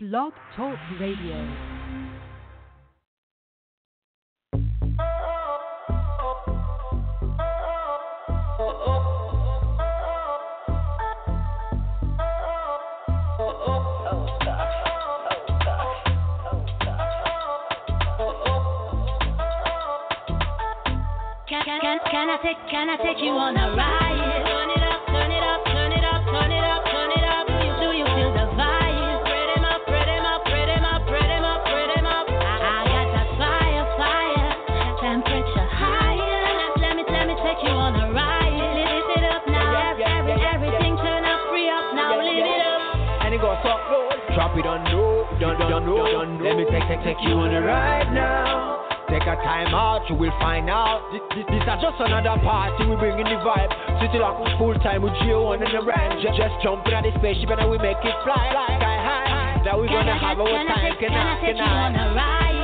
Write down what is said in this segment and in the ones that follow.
Blog Talk Radio. Can, can, can, I take can I take you on a ride? Let me take, take, take you on a ride now. Take a time out, you will find out. This, this, this is just another party, we bringing the vibe. City lock full time with Gio and the range. Just, jump in the spaceship and we make it fly, fly, sky high. Now we Can gonna I- have can our I time, can Can I I, can you on I? ride?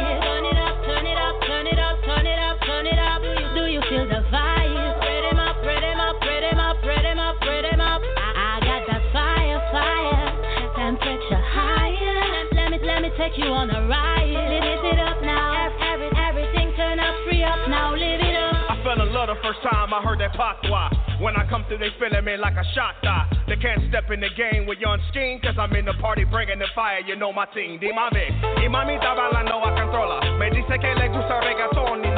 Me let take you on a ride. Lift it up now, every, everything turn up, free up now, live it up. I fell in love the first time I heard that patois. When I come through, they feeling me like a shot die. They can't step in the game with young scheme, cause I'm in the party bringing the fire. You know my team, Dime ve. Y mamita bailando a controla. Me dice que le gusta el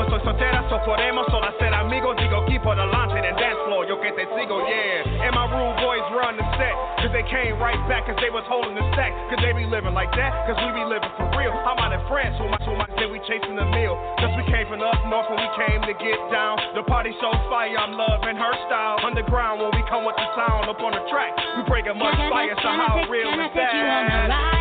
no soy soltera, so podemos solo ser amigos. Digo, keep on the launch and dance floor. Yo que te sigo, yeah. And my rude boys run the set. Cause they came right back, cause they was holding the stack. Cause they be living like that, cause we be living for real. I'm out in France, who my, who my say we chasing the meal. Cause we came from up north when we came to get down. The party so fire, I'm loving her style. Underground when we come with the sound up on the track. We breaking much Can I- fire, so how real is a that?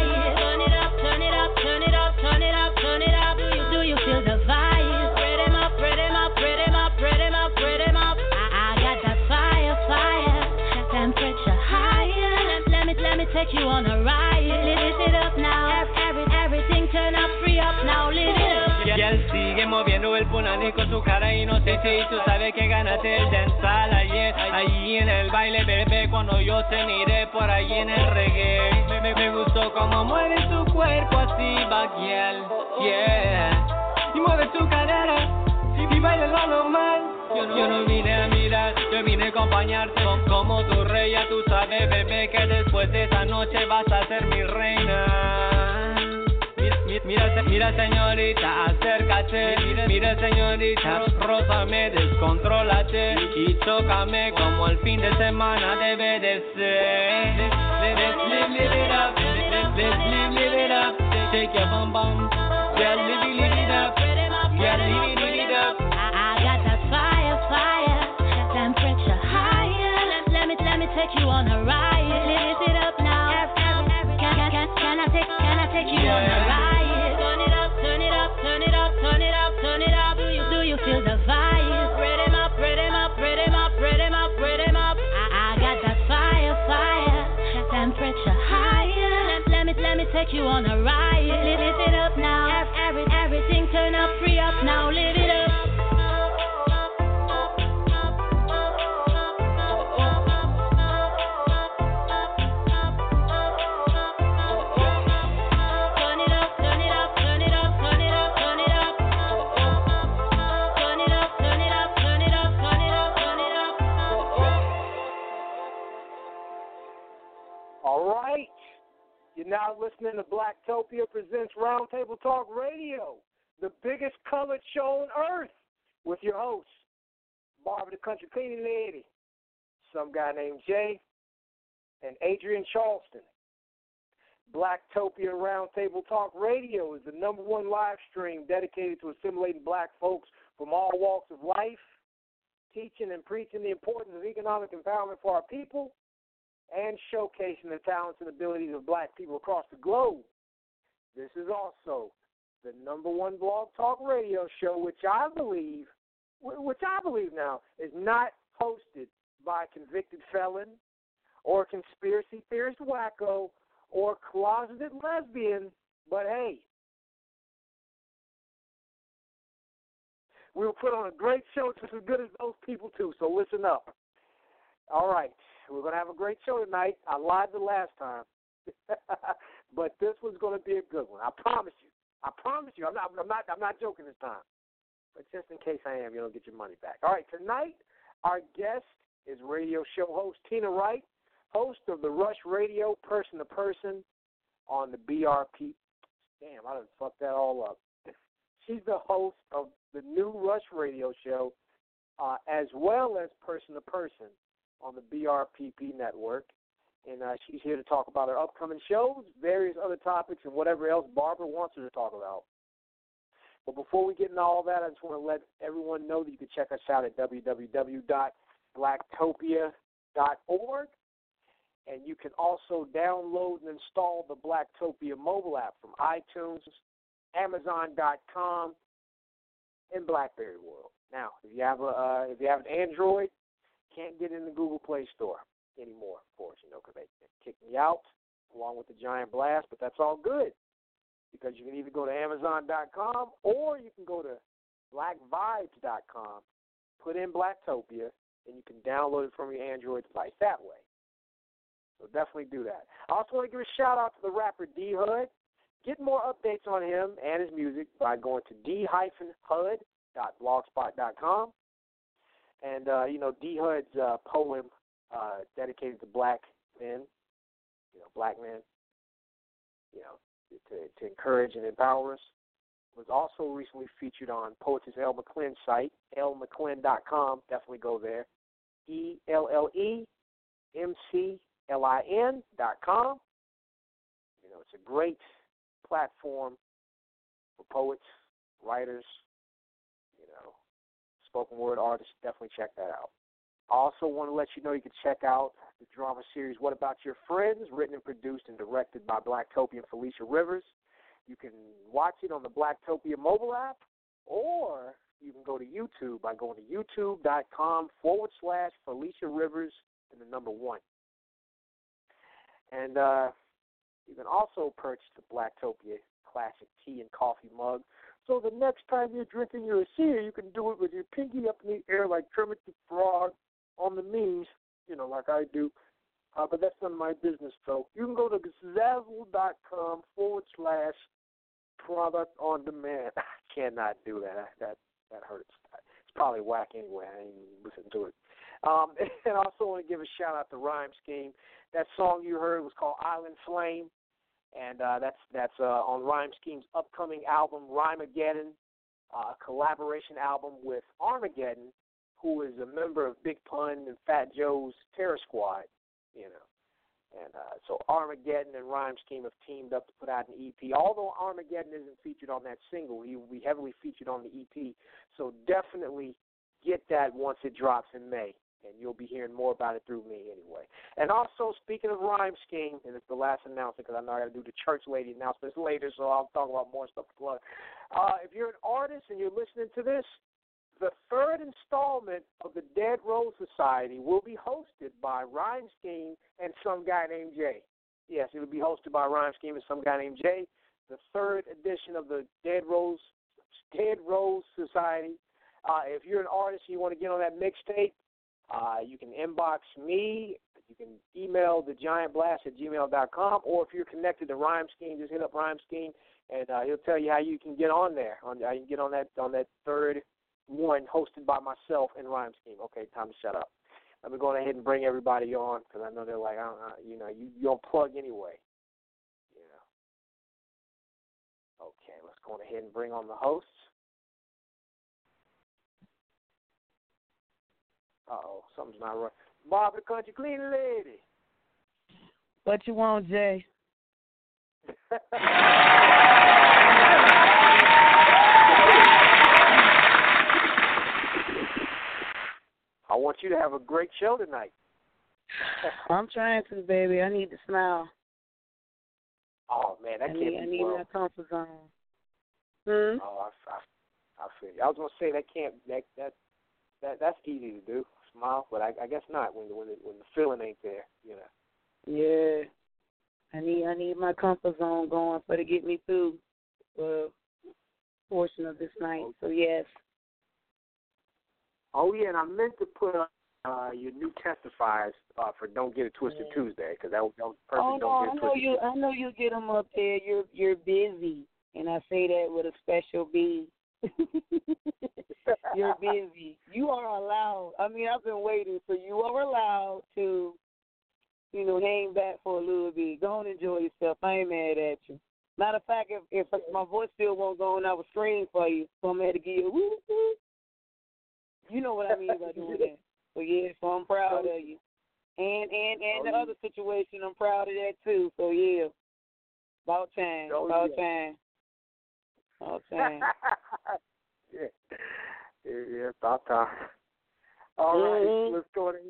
You on a ride. Lift it up now, every, everything turn up, free up now, live it up. Y él sigue moviendo el punani con su cara y no sé si tú sabes que ganaste el dancehall ayer. Ahí en el baile, bebé, cuando yo te miré por ahí en el reggae. Me, me, me gustó cómo mueve tu cuerpo así, baguiel, yeah. Y mueve tu cadera y, y baila lo normal yo no, yo no vine a mirar, yo vine a acompañarte Com- Como tu reina, tú sabes, bebé, que después de esta noche vas a ser mi reina Mira, mira, mira, se- mira, señorita, acércate. Mira, mira, señorita, rózame, descontrólate y tócame como el fin de semana debe de ser. Let's live, live it up, let's live, live it up. Shake your bum bum, yeah, live live it up, yeah, live it, live it up. I, I take you on a riot? Turn it up, turn it up, turn it up, turn it up, turn it up. Do you feel the fire? Rhythm up, rhythm up, rhythm up, rhythm up, rhythm up. I got that fire, fire, temperature higher. Let, let me let me take you on a ride. Listening to Blacktopia presents Roundtable Talk Radio, the biggest colored show on earth, with your hosts, Barbara the Country Cleaning Lady, some guy named Jay, and Adrienne Charleston. Blacktopia Roundtable Talk Radio is the number one live stream dedicated to assimilating black folks from all walks of life, teaching and preaching the importance of economic empowerment for our people, and showcasing the talents and abilities of black people across the globe. This is also the number one blog talk radio show, which I believe, which I believe now, is not hosted by a convicted felon or a conspiracy theorist wacko or closeted lesbian, but hey, we will put on a great show just as good as those people too. So listen up. All right, we're gonna have a great show tonight. I lied the last time, but this was going to be a good one. I promise you. I promise you. I'm not. I'm not. I'm not joking this time. But just in case I am, you don't get your money back. All right. Tonight, our guest is radio show host Tina Wright, host of the Rush Radio Person to Person on the BRP. Damn, I done fucked that all up. She's the host of the new Rush Radio show, uh, as well as Person to Person on the BRPP network. And uh, she's here to talk about her upcoming shows, various other topics, and whatever else Barbara wants her to talk about. But before we get into all that, I just want to let everyone know that you can check us out at www.blacktopia.org. And you can also download and install the Blacktopia mobile app from iTunes, Amazon.com, and BlackBerry World. Now, if you have a uh, if you have an Android, can't get in the Google Play Store anymore, of course, you know, because they kicked me out along with the Giant Blast. But that's all good because you can either go to Amazon.com or you can go to BlackVibes.com, put in Blacktopia, and you can download it from your Android device that way. So definitely do that. I also want to give a shout out to the rapper D Hood. Get more updates on him and his music by going to d-hood.blogspot.com. And uh, you know, D Hood's uh, poem uh, dedicated to black men, you know, black men, you know, to, to encourage and empower us. Was also recently featured on Poetess Elle McClin site, ellemclin.com. Definitely go there. E L L E M C L I N dot com. You know, it's a great platform for poets, writers, spoken word artist. Definitely check that out. I also want to let you know you can check out the drama series What About Your Friends, written and produced and directed by Blacktopia Felicia Rivers. You can watch it on the Blacktopia mobile app, or you can go to YouTube by going to youtube.com forward slash Felicia Rivers and the number one. And uh, you can also purchase the Blacktopia Classic Tea and Coffee mug. So the next time you're drinking your Acia, you can do it with your pinky up in the air like Kermit the Frog on the memes, you know, like I do. Uh, but that's none of my business, though. You can go to zazzle.com forward slash product on demand. I cannot do that. That that hurts. It's probably whack anyway. I ain't even listen to it. Um, and I also want to give a shout out to Rhyme Scheme. That song you heard was called Island Flame, and uh, that's that's uh, on Rhyme Scheme's upcoming album Rhymageddon, uh, a collaboration album with Armageddon, who is a member of Big Pun and Fat Joe's Terror Squad, you know. And uh, so Armageddon and Rhyme Scheme have teamed up to put out an EP. Although Armageddon isn't featured on that single, he will be heavily featured on the EP. So definitely get that once it drops in May. And you'll be hearing more about it through me anyway. And also, speaking of Rhyme Scheme, and it's the last announcement because I know I got to do the church lady announcements later, so I'll talk about more stuff to plug. Uh, if you're an artist and you're listening to this, the third installment of the Dead Rose Society will be hosted by Rhyme Scheme and some guy named Jay. Yes, it will be hosted by Rhyme Scheme and some guy named Jay. The third edition of the Dead Rose Dead Rose Society. Uh, if you're an artist and you want to get on that mixtape, uh, you can inbox me. You can email the at gmail.com, or if you're connected to Rhyme Scheme, just hit up Rhyme Scheme, and uh, he'll tell you how you can get on there. On how you can get on that on that third one hosted by myself and Rhyme Scheme. Okay, time to shut up. Let me go ahead and bring everybody on because I know they're like, I don't, know, you know, you you don't plug anyway. Know. Okay, let's go ahead and bring on the hosts. Uh oh, something's not right. Bob the country cleaning lady. What you want, Jay? I want you to have a great show tonight. I'm trying to, baby. I need to smile. Oh man, that I can't need, be I need well. my comfort zone. Hmm. Oh, I, I, I feel you. I was gonna say that can't that that that that's easy to do, smile, but I, I guess not when when the, when the feeling ain't there, you know. Yeah. I need I need my comfort zone going for to get me through a portion of this night. So yes. Oh yeah, and I meant to put up uh, your new testifiers uh, for Don't Get It Twisted Yeah. Tuesday because that was that was perfect Oh no, Don't I Get It know Twisted. you. I know you get them up there. You're you're busy, and I say that with a special B. you're busy. You are allowed. I mean, I've been waiting, so you are allowed to, you know, hang back for a little bit. Go and enjoy yourself. I ain't mad at you. Matter of fact, if if my voice still won't go and I was scream for you, so I'm gonna have to give you a woo woo. You know what I mean by doing that. So yeah, so I'm proud of you. And and and Oh, the yeah. other situation, I'm proud of that too. So yeah, about time, Oh, about yeah. time, time. yeah. yeah, yeah, about time. All right, Mhm. let's go ahead.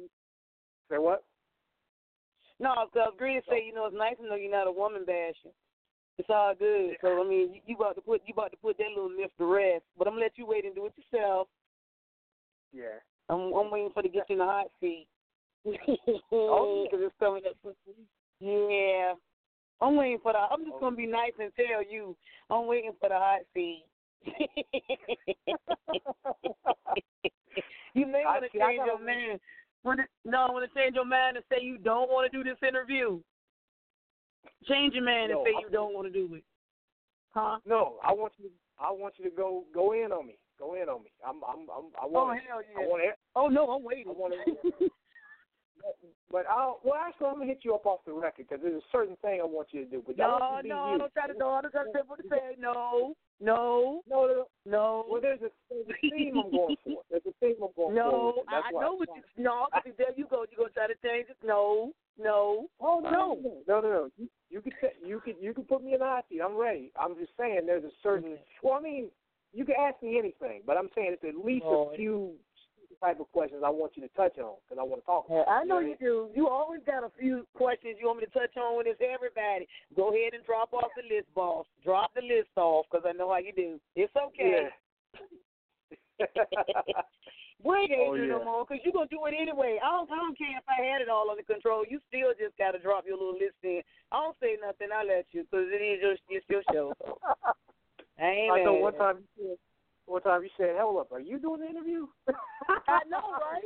Say what? No, because Green say, you know, it's nice to know you're not a woman basher. It's all good. So I mean, you, you about to put you about to put that little myth to rest. But I'm gonna let you wait and do it yourself. Yeah. I'm I'm waiting for to get you in the hot seat. Oh, because it's coming up. Yeah. I'm waiting for the. I'm just Oh. gonna be nice and tell you. I'm waiting for the hot seat. you may want to change your mind. Want to, no, I want to change your mind and say you don't want to do this interview. Change your mind No, and say I- you don't want to do it. Huh? No, I want you. I want you to go go in on me. Go in on me. I'm. I'm. I'm I Oh want. it. hell I yeah! want it. Oh no, I'm waiting. I want it. But I'll. Well, actually, I'm gonna hit you up off the record because there's a certain thing I want you to do. But I no, no, you. don't try to. No, don't try to say what to say. No, no, No, no, no. no. Well, there's a, there's a theme I'm going for. There's a theme I'm going for. No, it. I know what you. No, because there you go. You gonna try to change it? No, no. Oh no, no, no, no, no. You, you could you could you could put me in the hot seat. I'm ready. I'm just saying there's a certain. Well, I mean, you can ask me anything, but I'm saying it's at least Lord. a few type of questions I want you to touch on because I want to talk. Yeah, I know you you do. You always got a few questions you want me to touch on when it's everybody. Go ahead and drop off the list, boss. Drop the list off because I know how you do. It's okay. Yeah. Bring Oh, Adrienne yeah. no more because you're going to do it anyway. I don't, I don't care if I had it all under control. You still just got to drop your little list in. I don't say nothing. I let you because it is your, it's your show. I ain't I know one time you said, one time you said, "Hold up, are you doing the interview?" I know, right?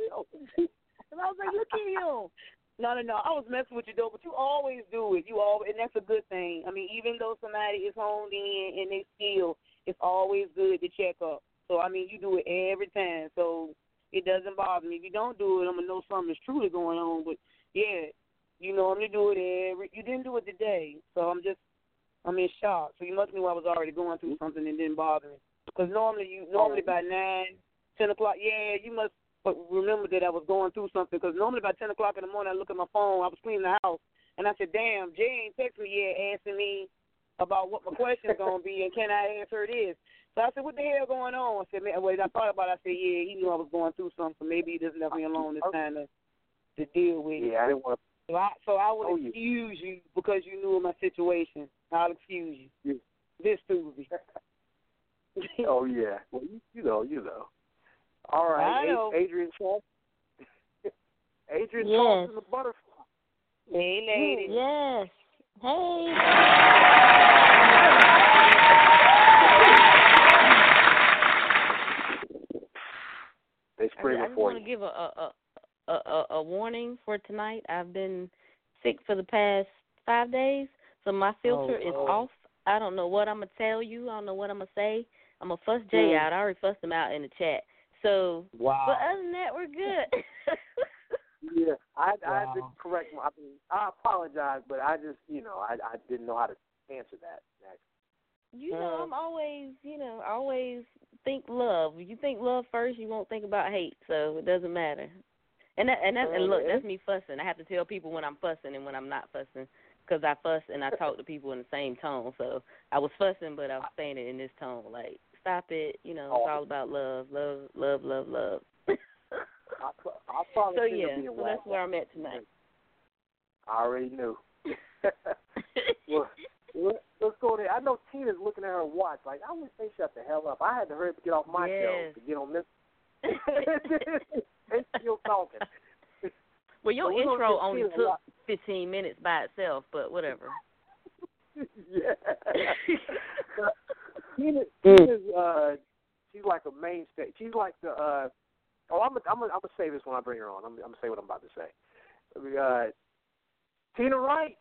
and I was like, look at you. No, no, no. I was messing with you though, but you always do it. You always, and that's a good thing. I mean, even though somebody is honed in and they still, it's always good to check up. So I mean, you do it every time, so it doesn't bother me. If you don't do it, I'm gonna know something is truly going on. But yeah, you normally do it every. You didn't do it today, so I'm just, I'm in shock. So you must know I was already going through mm-hmm. something and didn't bother me. Because normally you, normally by nine, ten o'clock, yeah, you must but remember that I was going through something because normally by 10 o'clock in the morning I look at my phone, I was cleaning the house, and I said, damn, Jay ain't text me yet asking me about what my question's going to be and can I answer this. So I said, what the hell going on? I said, man, wait, I thought about it. I said, yeah, he knew I was going through something, so maybe he just left me oh, alone this oh. time to, to deal with yeah, I didn't want To So I, so I would Oh, excuse you because you knew my situation. I'll excuse you. Yeah. This Tuesday. to. Oh yeah, well you, you know, you know. All right, I. A- Adrienne Charles. Adrienne Yes. Charles and the butterfly. hey, lady. Yes. Hey. They I, spring I it just want to give a a, a a a warning for tonight. I've been sick for the past five days, so my oh, filter is oh. off. I don't know what I'm gonna tell you. I don't know what I'm gonna say. I'm gonna fuss Jay Hmm. out. I already fussed him out in the chat. So, Wow. but other than that, we're good. Yeah, I I Wow. did correct. My, I mean, I apologize, but I just you know I I didn't know how to answer that. you know, Mm. I'm always, you know, always think love. If you think love first, you won't think about hate. So it doesn't matter. And that, and that, and look, Mhm. that's me fussing. I have to tell people when I'm fussing and when I'm not fussing, because I fuss and I talk to people in the same tone. So I was fussing, but I was saying it in this tone, like stop it. You know, it's oh. all about love, love, love, love, love. So yeah, so that's where I'm at tonight. I already knew. well, let- let's go there. I know Tina's looking at her watch. Like I wish they shut the hell up. I had to hurry up and get off my Yes. show to get on this. and still talking. well, your So intro only took 15 minutes by itself, but whatever. yeah. Tina, Mm. Tina's uh, she's like a mainstay. She's like the uh, Oh, I'm gonna I'm gonna I'm gonna say this when I bring her on. I'm, I'm gonna say what I'm about to say. We got Tina Wright.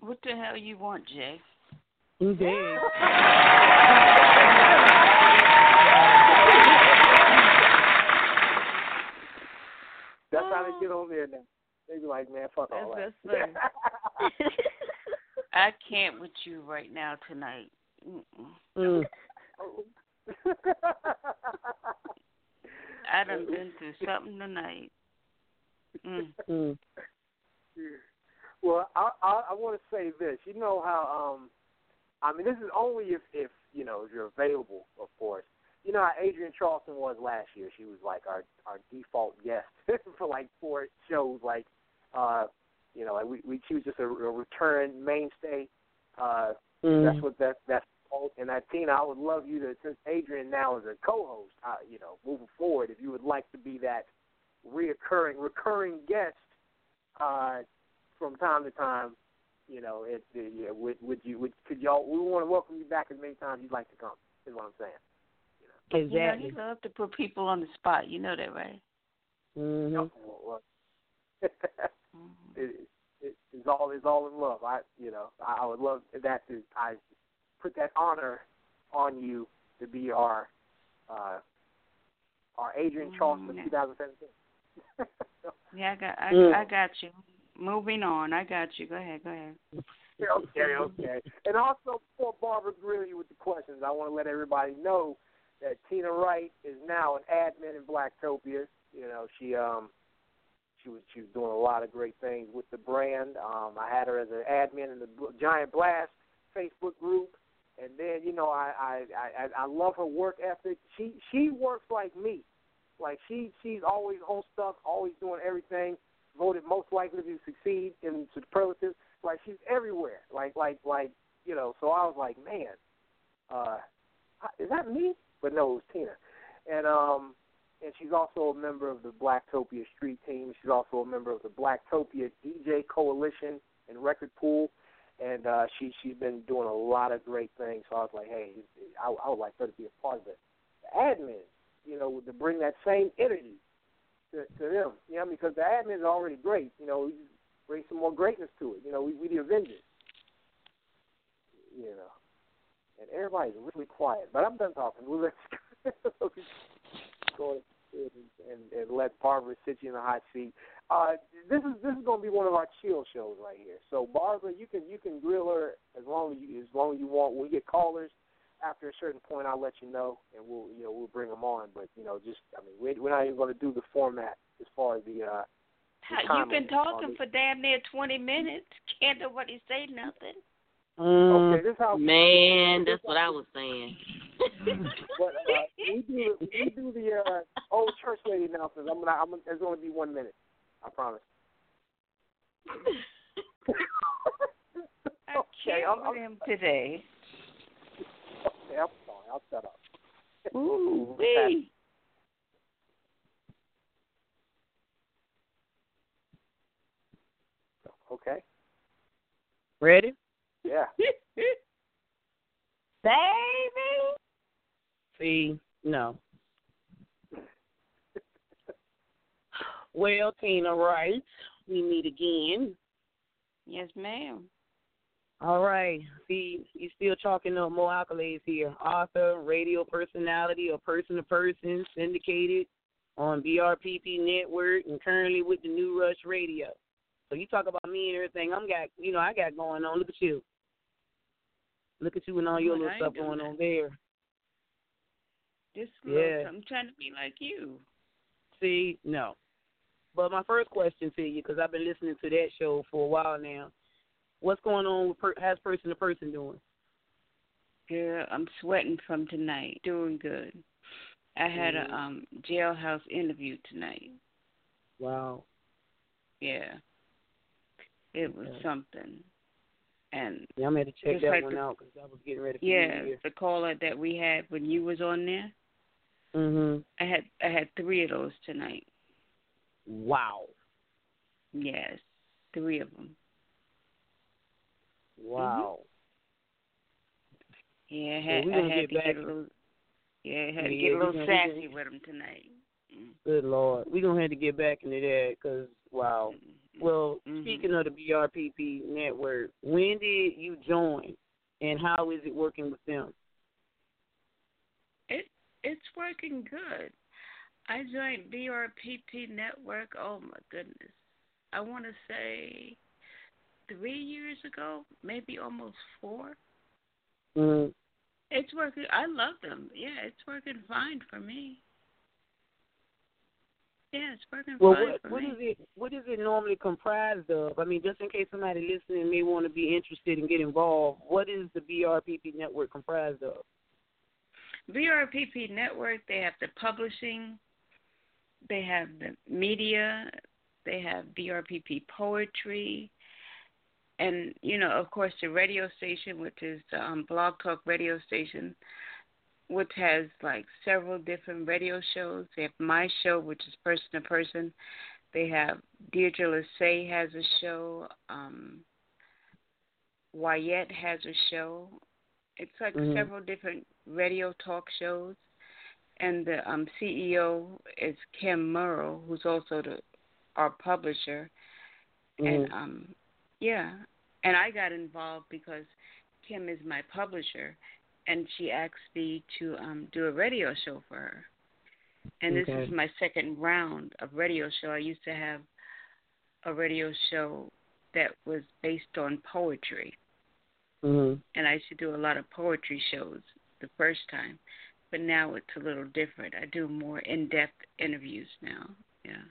What the hell you want, Jay? Indeed. That's how they get on there now. They be like, man, fuck all That's that. that's. I can't with you right now tonight. Mm. I done been through something tonight. Mm. Mm. well, I I, I want to say this. You know how um, I mean, this is only if if you know if you're available, of course. You know how Adrienne Charleston was last year. She was like our our default guest for like four shows. Like, uh, you know, like we, we she was just a, a return mainstay. Uh, Mm. That's what that that's called. And that Tina, I would love you to since Adrienne now is a co-host. Uh, you know, moving forward, if you would like to be that reoccurring recurring guest uh, from time to time, you know, it, it yeah, would would you would could y'all we want to welcome you back as many times you'd like to come. Is what I'm saying. Exactly. You know, you love to put people on the spot. You know that, right? Mm-hmm. Well, well, Mhm. it, it, it's all it's all in love. I you know I, I would love that to I put that honor on you to be our uh, our Adrienne Charleston of Mm. 2017. Yeah, I got, I, Mm. I got you. Moving on, I got you. Go ahead, go ahead. okay, okay. And also, before Barbara grill you with the questions, I want to let everybody know that Tina Wright is now an admin in Blacktopia. You know, she um she was she was doing a lot of great things with the brand. Um, I had her as an admin in the Giant Blast Facebook group, and then you know I I I, I love her work ethic. She she works like me, like she she's always on stuff, always doing everything. Voted most likely to succeed in superlatives. Like she's everywhere. Like like like you know. So I was like, man, uh, is that me? But no, it was Tina. And um, and she's also a member of the Blacktopia Street Team. She's also a member of the Blacktopia DJ Coalition and Record Pool. And uh, she she's been doing a lot of great things. So I was like, hey, I, I would like her to be a part of it. The admin, you know, to bring that same energy to, to them. You know, because the admin is already great. You know, bring some more greatness to it. You know, we we the Avengers. You know, and everybody's really quiet. But I'm done talking. We'll let's go and, and, and let Barbara sit you in the hot seat. Uh, this is this is going to be one of our chill shows right here. So Barbara, you can you can grill her as long as you as long as you want. We get callers after a certain point, I'll let you know, and we'll you know we'll bring them on. But you know, just I mean, we're, we're not even going to do the format as far as the. Uh, You've time been talking for damn near twenty minutes. Can't nobody say nothing. Mm. Okay, this how Man, that's what I was saying. But uh, we do we do the uh, old church lady announcements. I'm gonna I'm gonna, it's gonna be one minute. I promise. I okay, can't I'm, with I'm, him today. okay, I'm sorry. I'll shut up. Ooh wee. Okay. Ready? Yeah. Baby. See, no. Well, Tina, right? We meet again. Yes, ma'am. All right. See, you still chalking up more accolades here. Author, radio personality, or person to person, syndicated on BRPP Network, and currently with the New Rush Radio. So you talk about me and everything. I'm got, you know, I got going on. Look at you. Look at you and all your Look, little stuff going that. on there. Just Yeah. I'm trying to be like you. See, no. But my first question to you, because I've been listening to that show for a while now, what's going on with per- how's person to person doing? Girl, I'm sweating from tonight. Doing good. I had Mhm. a um jailhouse interview tonight. Wow. Yeah. It was Okay. something. And Yeah, I'm going to check that like one the- out because I was getting ready for yeah, the caller that we had when you was on there, Mm-hmm. I had I had three of those tonight. Wow. Yes, three of them. Mm-hmm. Wow. Yeah, I had we I had get to back- get a little. Yeah, I had to get a little sassy gonna- with them tonight. Mm. Good Lord, we gonna have to get back into that because wow. Mm-hmm. Well, Mhm. speaking of the BRPP network, when did you join, and how is it working with them? It it's working good. I joined BRPP network. Oh my goodness, I want to say three years ago, maybe almost four. Mm. It's working. I love them. Yeah, it's working fine for me. Yeah, it's working Well, fine what for what me. is it? What is it normally comprised of? I mean, just in case somebody listening may want to be interested and get involved, what is the BRPP network comprised of? BRPP Network, they have the publishing, they have the media, they have BRPP Poetry, and, you know, of course, the radio station, which is the um, Blog Talk radio station, which has like several different radio shows. They have my show, which is person to person. They have Deirdre Lasay has a show. Um, Wyatt has a show. It's like Mhm. several different radio talk shows. And the um, CEO is Kim Murrow, who's also the our publisher. And Mhm. um, yeah, and I got involved because Kim is my publisher, and she asked me to um, do a radio show for her. And this Okay. is my second round of radio show. I used to have a radio show that was based on poetry Mhm. and I used to do a lot of poetry shows the first time, but now it's a little different. I do more in-depth interviews now. Yeah.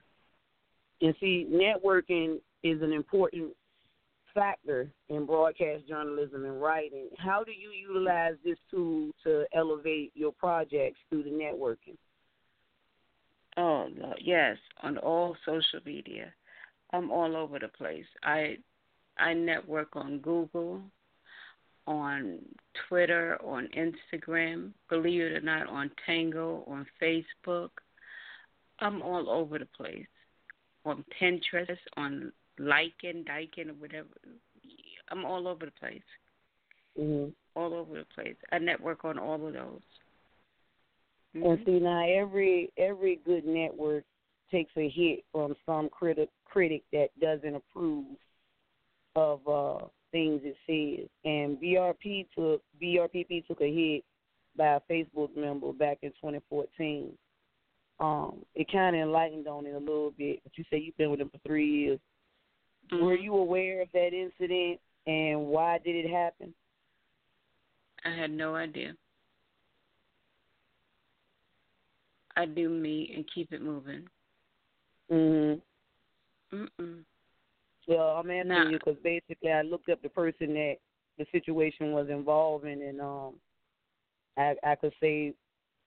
And see, networking is an important factor in broadcast journalism and writing. How do you utilize this tool to elevate your projects through the networking? Oh yes, on all social media. I'm all over the place. I I network on Google, on Twitter, on Instagram, believe it or not, on Tango, on Facebook. I'm all over the place. On Pinterest, on Lycan, Dyken, or whatever. I'm all over the place. Mhm. All over the place. I network on all of those. And Mhm. see now, every every good network takes a hit from some critic critic that doesn't approve of uh things it says. And BRP took BRPP took a hit by a Facebook member back in 2014. Um, it kind of enlightened on it a little bit. But you say you've been with them for three years. Were Mhm. you aware of that incident and why did it happen? I had no idea. I do me and keep it moving. Mhm. Mm-mm. Well, I'm asking Nah. you because basically I looked up the person that the situation was involving, and um, I I could say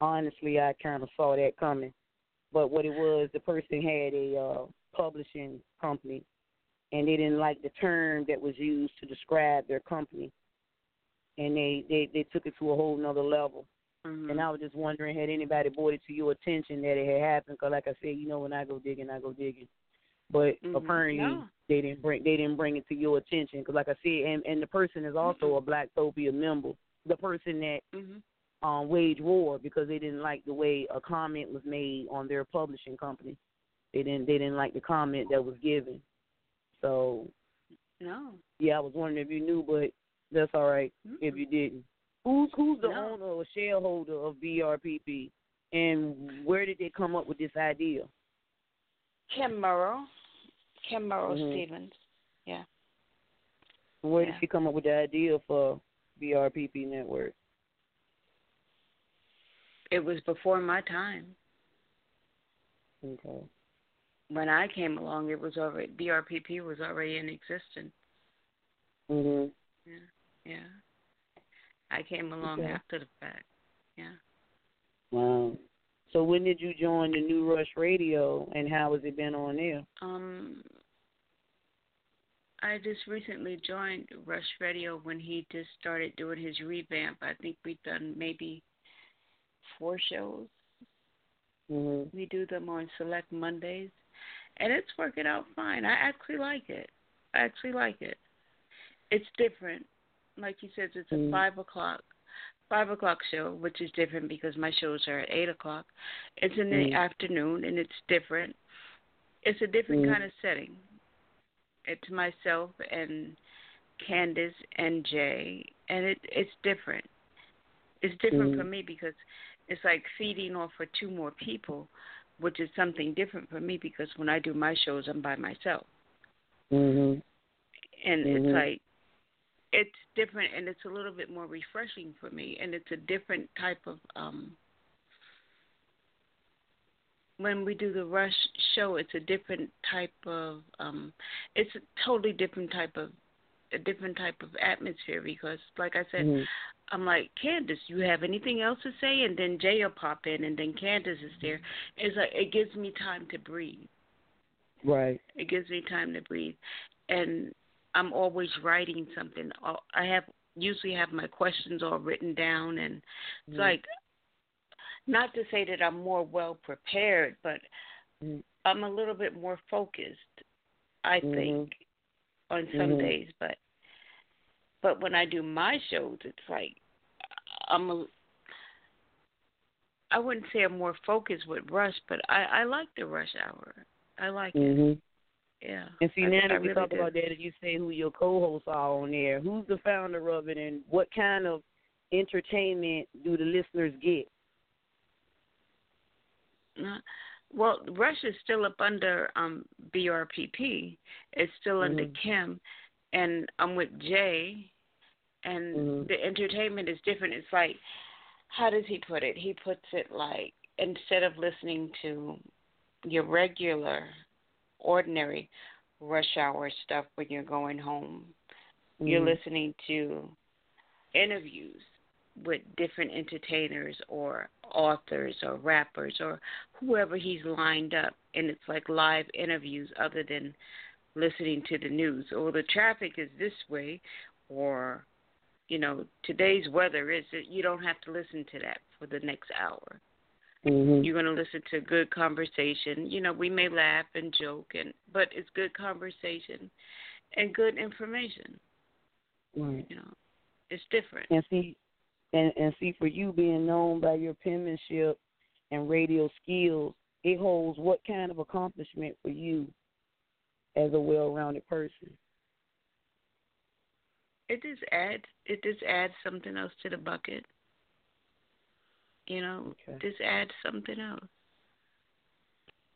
honestly I kind of saw that coming. But what it was, the person had a uh, publishing company, and they didn't like the term that was used to describe their company, and they they they took it to a whole nother level. Mhm. And I was just wondering, had anybody brought it to your attention that it had happened? Because, like I said, you know, when I go digging, I go digging. But Mhm. apparently, No. they didn't bring they didn't bring it to your attention. Because, like I said, and and the person is also a Black Blacktopia member. The person that Mhm. um waged war because they didn't like the way a comment was made on their publishing company. They didn't they didn't like the comment that was given. So No. yeah, I was wondering if you knew, but that's all right if you didn't. Who's who's the No. owner or shareholder of BRPP, and where did they come up with this idea? Kim Murrow. Kim Murrow Mhm. Stevens. Yeah. Where Yeah. did she come up with the idea for BRPP network? It was before my time. Okay. When I came along, it was already BRPP was already in existence. Mhm. Yeah. Yeah. I came along Okay. after the fact. Yeah. Wow. So when did you join the New Rush Radio, and how has it been on there? Um, I just recently joined Rush Radio when he just started doing his revamp. I think we've done maybe four shows. Mhm. We do them on select Mondays, and it's working out fine. I actually like it. I actually like it. It's different. Like he says, it's at Mhm. five o'clock. Five o'clock show, which is different because my shows are at eight o'clock. It's in the Mm. afternoon and it's different. It's a different Mm. kind of setting. It's myself and Candace and Jay, and it it's different. It's different Mm. for me because it's like feeding off for two more people, which is something different for me because when I do my shows, I'm by myself, Mhm. and Mhm. it's like it's different and it's a little bit more refreshing for me, and it's a different type of um when we do the rush show it's a different type of um it's a totally different type of a different type of atmosphere because like I said Mhm. I'm like, Candace, you have anything else to say? And then Jay will pop in, and then Candace is there. It's like it gives me time to breathe. Right. It gives me time to breathe, and I'm always writing something. I'll- have usually have my questions all written down, and it's Mhm. like not to say that I'm more well prepared, but Mhm. I'm a little bit more focused. I Mhm. think on some Mhm. days, but but when I do my shows, it's like I'm a. I wouldn't say I'm more focused with Rush, but I I like the Rush Hour. I like it. Yeah. And see I, now I that we really talk do. about that, if you say who your co-hosts are on there, who's the founder of it, and what kind of entertainment do the listeners get? Uh, Well, Rush is still up under um BRPP. It's still under Mhm. Kim, and I'm with Jay, and Mhm. the entertainment is different. It's like, how does he put it? He puts it like instead of listening to your regular, ordinary rush hour stuff when you're going home, you're Mhm. listening to interviews with different entertainers or authors or rappers or whoever he's lined up and it's like live interviews other than listening to the news. Or the traffic is this way or you know today's weather is that you don't have to listen to that for the next hour Mhm. you're going to listen to good conversation you know we may laugh and joke and but it's good conversation and good information Right. you know it's different And see, and and see, for you being known by your penmanship and radio skills, it holds what kind of accomplishment for you as a well-rounded person? it just adds it just adds something else to the bucket. You know, Okay. just add something else.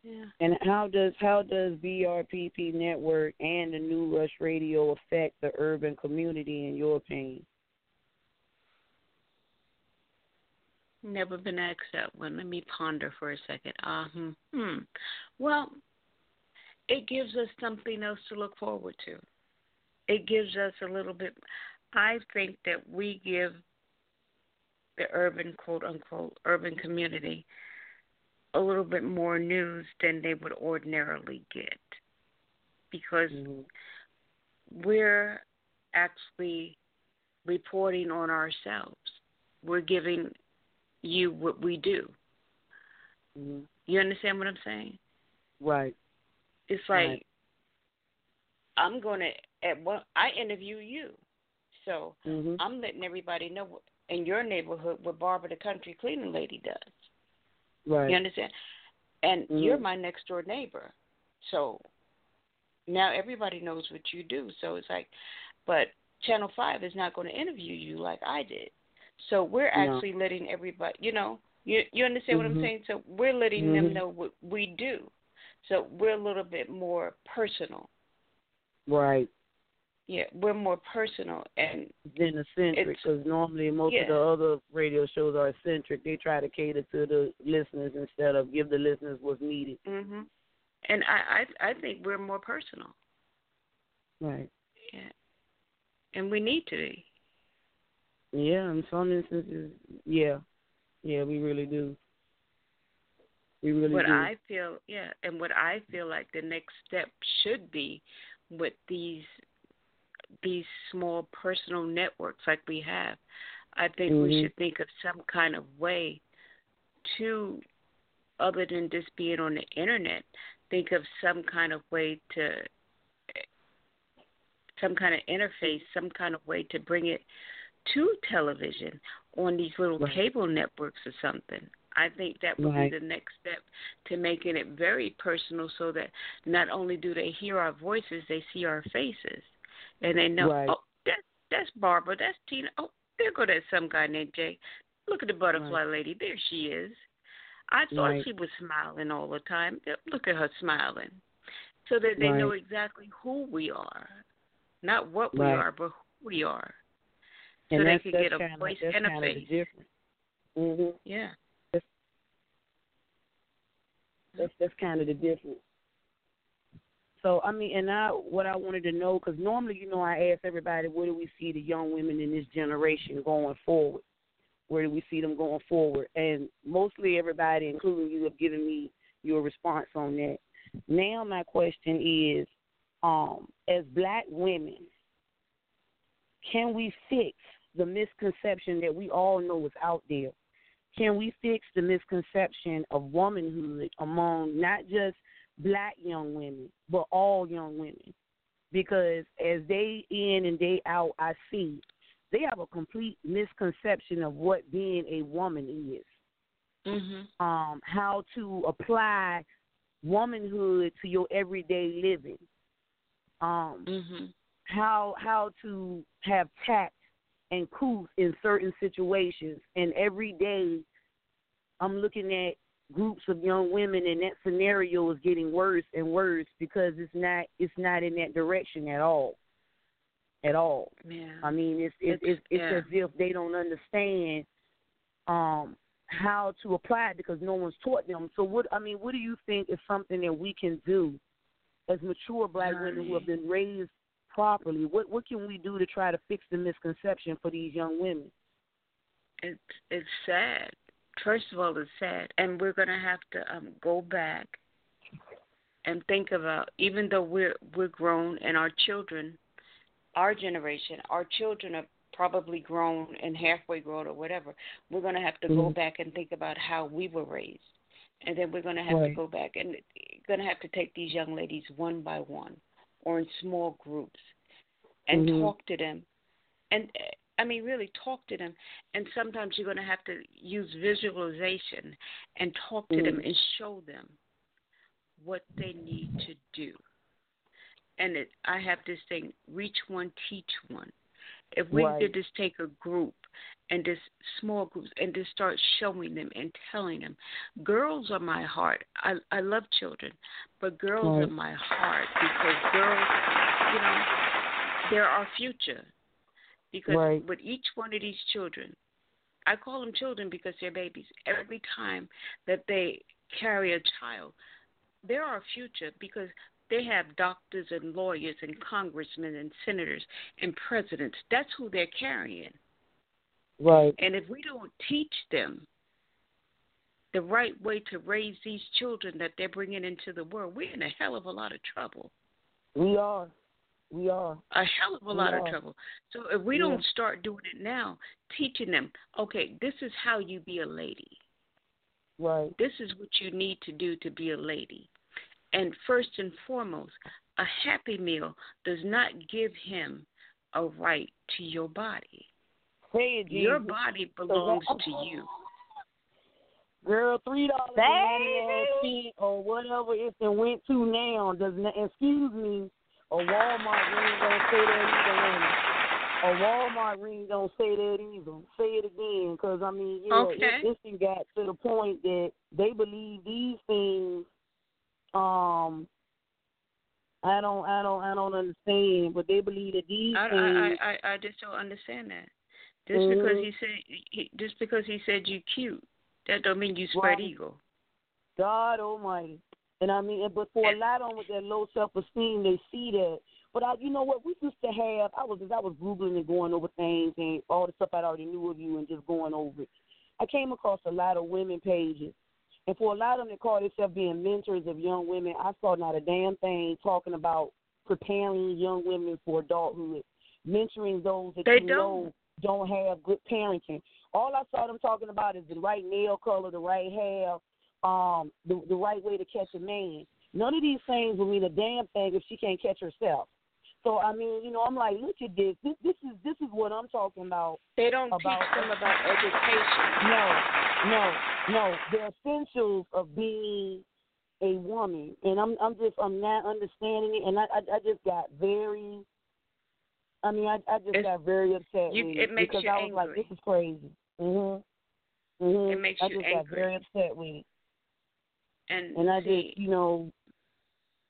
Yeah. And how does how does BRPP Network and the New Rush Radio affect the urban community in your opinion? Never been asked that one. Let me ponder for a second. Hmm. hmm. Well, it gives us something else to look forward to. It gives us a little bit. I think that we give the urban, quote unquote, urban community a little bit more news than they would ordinarily get because we're actually reporting on ourselves. We're giving you what we do. Mm-hmm. You understand what I'm saying? Right. It's like Right. I'm going to at one I interview you. So Mhm. I'm letting everybody know what, in your neighborhood what Barbara the country cleaning lady does. Right. You understand? And Mhm. you're my next door neighbor. So now everybody knows what you do. So it's like but Channel 5 is not going to interview you like I did. So we're No. actually letting everybody, you know, you you understand what I'm Mhm. saying? So we're letting Mhm. them know what we do. So we're a little bit more personal. Right. Yeah, we're more personal and Than eccentric, because normally most yeah. of the other radio shows are eccentric. They try to cater to the listeners instead of give the listeners what's needed. mhm. And I I I think we're more personal. Right. Yeah. And we need to be. Yeah, in some instances, yeah, yeah, we really do. We really do what do. I feel, yeah, and what I feel like the next step should be with these these small personal networks like we have. I think we Mhm. should think of some kind of way to, other than just being on the internet, think of some kind of way to, some kind of interface, some kind of way to bring it to television on these little Right. cable networks or something. I think that would Right. be the next step to making it very personal so that not only do they hear our voices, they see our faces. And they know, Right. oh, that's that's Barbara, that's Tina. Oh, there go that some guy named Jay. Look at the butterfly lady. There she is. I thought Right. she was smiling all the time. Look at her smiling. So that they know exactly who we are. Not what we Right. are, but who we are. So and they could that's get a voice that's and a face. Mhm. Yeah. That's that's kind of the difference. So I mean, and I what I wanted to know because normally, you know, I ask everybody, where do we see the young women in this generation going forward? Where do we see them going forward? And mostly everybody, including you, have given me your response on that. Now my question is, um, as black women, can we fix the misconception that we all know is out there? Can we fix the misconception of womanhood among not just black young women, but all young women? Because as day in and day out, I see they have a complete misconception of what being a woman is. Mhm. Um, how to apply womanhood to your everyday living. Um, Mhm. how how to have tact and couth in certain situations. And every day, I'm looking at groups of young women, and that scenario is getting worse and worse because it's not it's not in that direction at all, at all. Yeah. I mean, it's it's It's- it's, yeah. as if they don't understand um how to apply it because no one's taught them. So what I mean, what do you think is something that we can do as mature black women who have been raised properly? What what can we do to try to fix the misconception for these young women? It's it's sad. First of all, it's sad, and we're gonna have to um go back and think about even though we're we're grown and our children, our generation, our children are probably grown and halfway grown or whatever. We're gonna have to go Mhm. back and think about how we were raised, and then we're gonna have to go back and gonna have to take these young ladies one by one or in small groups and Mhm. talk to them and I mean, really talk to them. And sometimes you're going to have to use visualization and talk to them Mhm. and show them what they need to do. And it, I have this thing: reach one, teach one. If we Right. could just take a group and just small groups and just start showing them and telling them, girls are my heart. I I love children, but girls Right. are my heart because girls, you know, they're our future. Because Right. with each one of these children, I call them children because they're babies. Every time that they carry a child, they're our future because they have doctors and lawyers and congressmen and senators and presidents. That's who they're carrying. Right. And if we don't teach them the right way to raise these children that they're bringing into the world, we're in a hell of a lot of trouble. We are. We are. a hell of a lot of trouble. So if we Yeah. don't start doing it now, teaching them, okay, this is how you be a lady. Right. This is what you need to do to be a lady. And first and foremost, a happy meal does not give him a right to your body. Say it, Your body belongs to you. Girl, three dollars or whatever it's and went to now does not excuse me. A Walmart ring don't say that either. A Walmart ring don't say that either. Say it again, because I mean, yeah, Okay. it, this thing got to the point that they believe these things. Um, I don't, I don't, I don't understand, but they believe that these I, things. I, I, I just don't understand that. Just because Mhm. he said, he, just because he said you cute, that don't mean you spread Right. eagle. God Almighty. And I mean, but for a lot of them with that low self esteem, they see that. But I, you know what? We used to have. I was, I was googling and going over things and all the stuff I already knew of you and just going over it. I came across a lot of women pages, and for a lot of them to call themselves being mentors of young women, I saw not a damn thing talking about preparing young women for adulthood, mentoring those that They you don't. know don't have good parenting. All I saw them talking about is the right nail color, the right hair, um, the the right way to catch a man. None of these things will mean a damn thing if she can't catch herself. So I mean, you know, I'm like, look at this. This this is this is what I'm talking about. They don't about, teach them about education. No, no, no. The essentials of being a woman, and I'm I'm just I'm not understanding it, and I I, I just got very. I mean, I I just It's- got very upset you- with it makes because you I was like, this is crazy. Mhm. Mhm. It makes I you just got very upset with it, And, and I see, just, you know,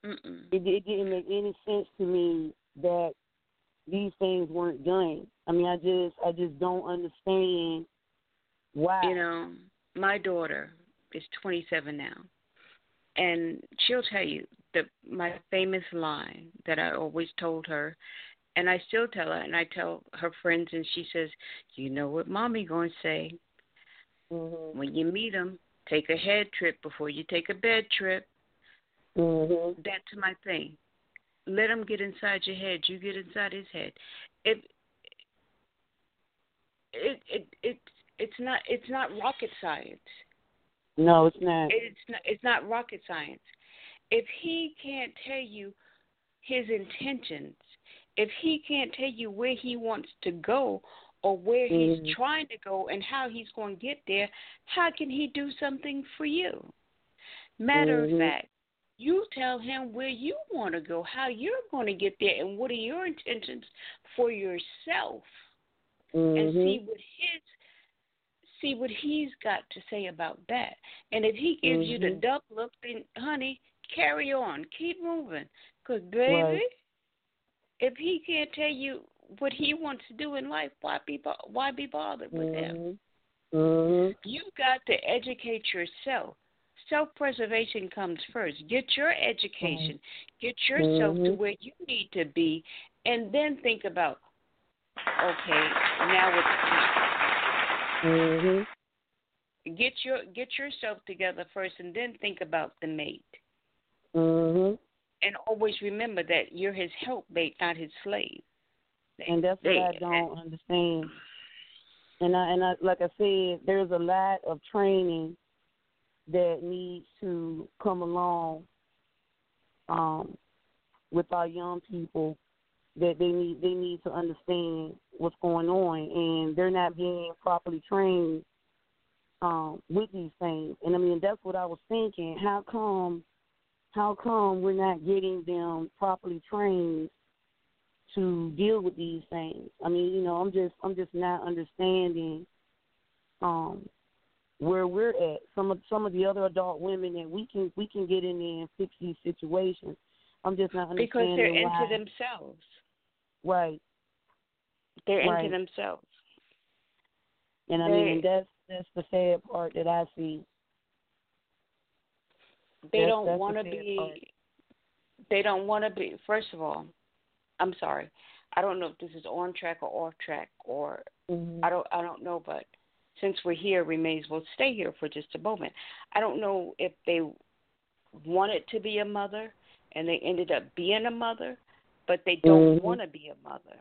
mm-mm. it, it didn't make any sense to me that these things weren't done. I mean, I just I just don't understand why. you know, my daughter is 27 now, and she'll tell you the my famous line that I always told her, and I still tell her, and I tell her friends, and she says, "You know what, mommy going to say Mhm. when you meet him? Take a head trip before you take a bed trip." Mhm. That's my thing. Let him get inside your head. You get inside his head. It it it it it's not it's not rocket science. No, it's not. It's not it's not rocket science. If he can't tell you his intentions, if he can't tell you where he wants to go or where Mhm. he's trying to go and how he's going to get there, how can he do something for you? Matter Mhm. of fact, you tell him where you want to go, how you're going to get there, and what are your intentions for yourself, and see what his see what he's got to say about that. And if he gives you the Mhm. duck look, then honey, carry on, keep moving, because baby, Right. if he can't tell you what he wants to do in life, why be why be bothered with him? Mhm. Mhm. You got to educate yourself. Self preservation comes first. Get your education. Get yourself to Mhm. where you need to be, and then think about, okay, now it's Mhm. get your get yourself together first, and then think about the mate. Mhm. And always remember that you're his helpmate, not his slave. And that's what They- I don't understand. And I and I like I said, there's a lot of training that needs to come along um with our young people that they need they need to understand what's going on and they're not being properly trained um with these things. And I mean that's what I was thinking. How come how come we're not getting them properly trained to deal with these things. I mean, you know, I'm just I'm just not understanding um where we're at. Some of some of the other adult women that we can we can get in there and fix these situations. I'm just not understanding Because they're why. into themselves. Right. They're Right. into themselves. And I They- mean that's that's the sad part that I see. They That's- don't want to be. part. They don't want to be. First of all, I'm sorry. I don't know if this is on track or off track, or Mhm. I don't. I don't know. But since we're here, we may as well stay here for just a moment. I don't know if they wanted to be a mother and they ended up being a mother, but they don't Mhm. want to be a mother.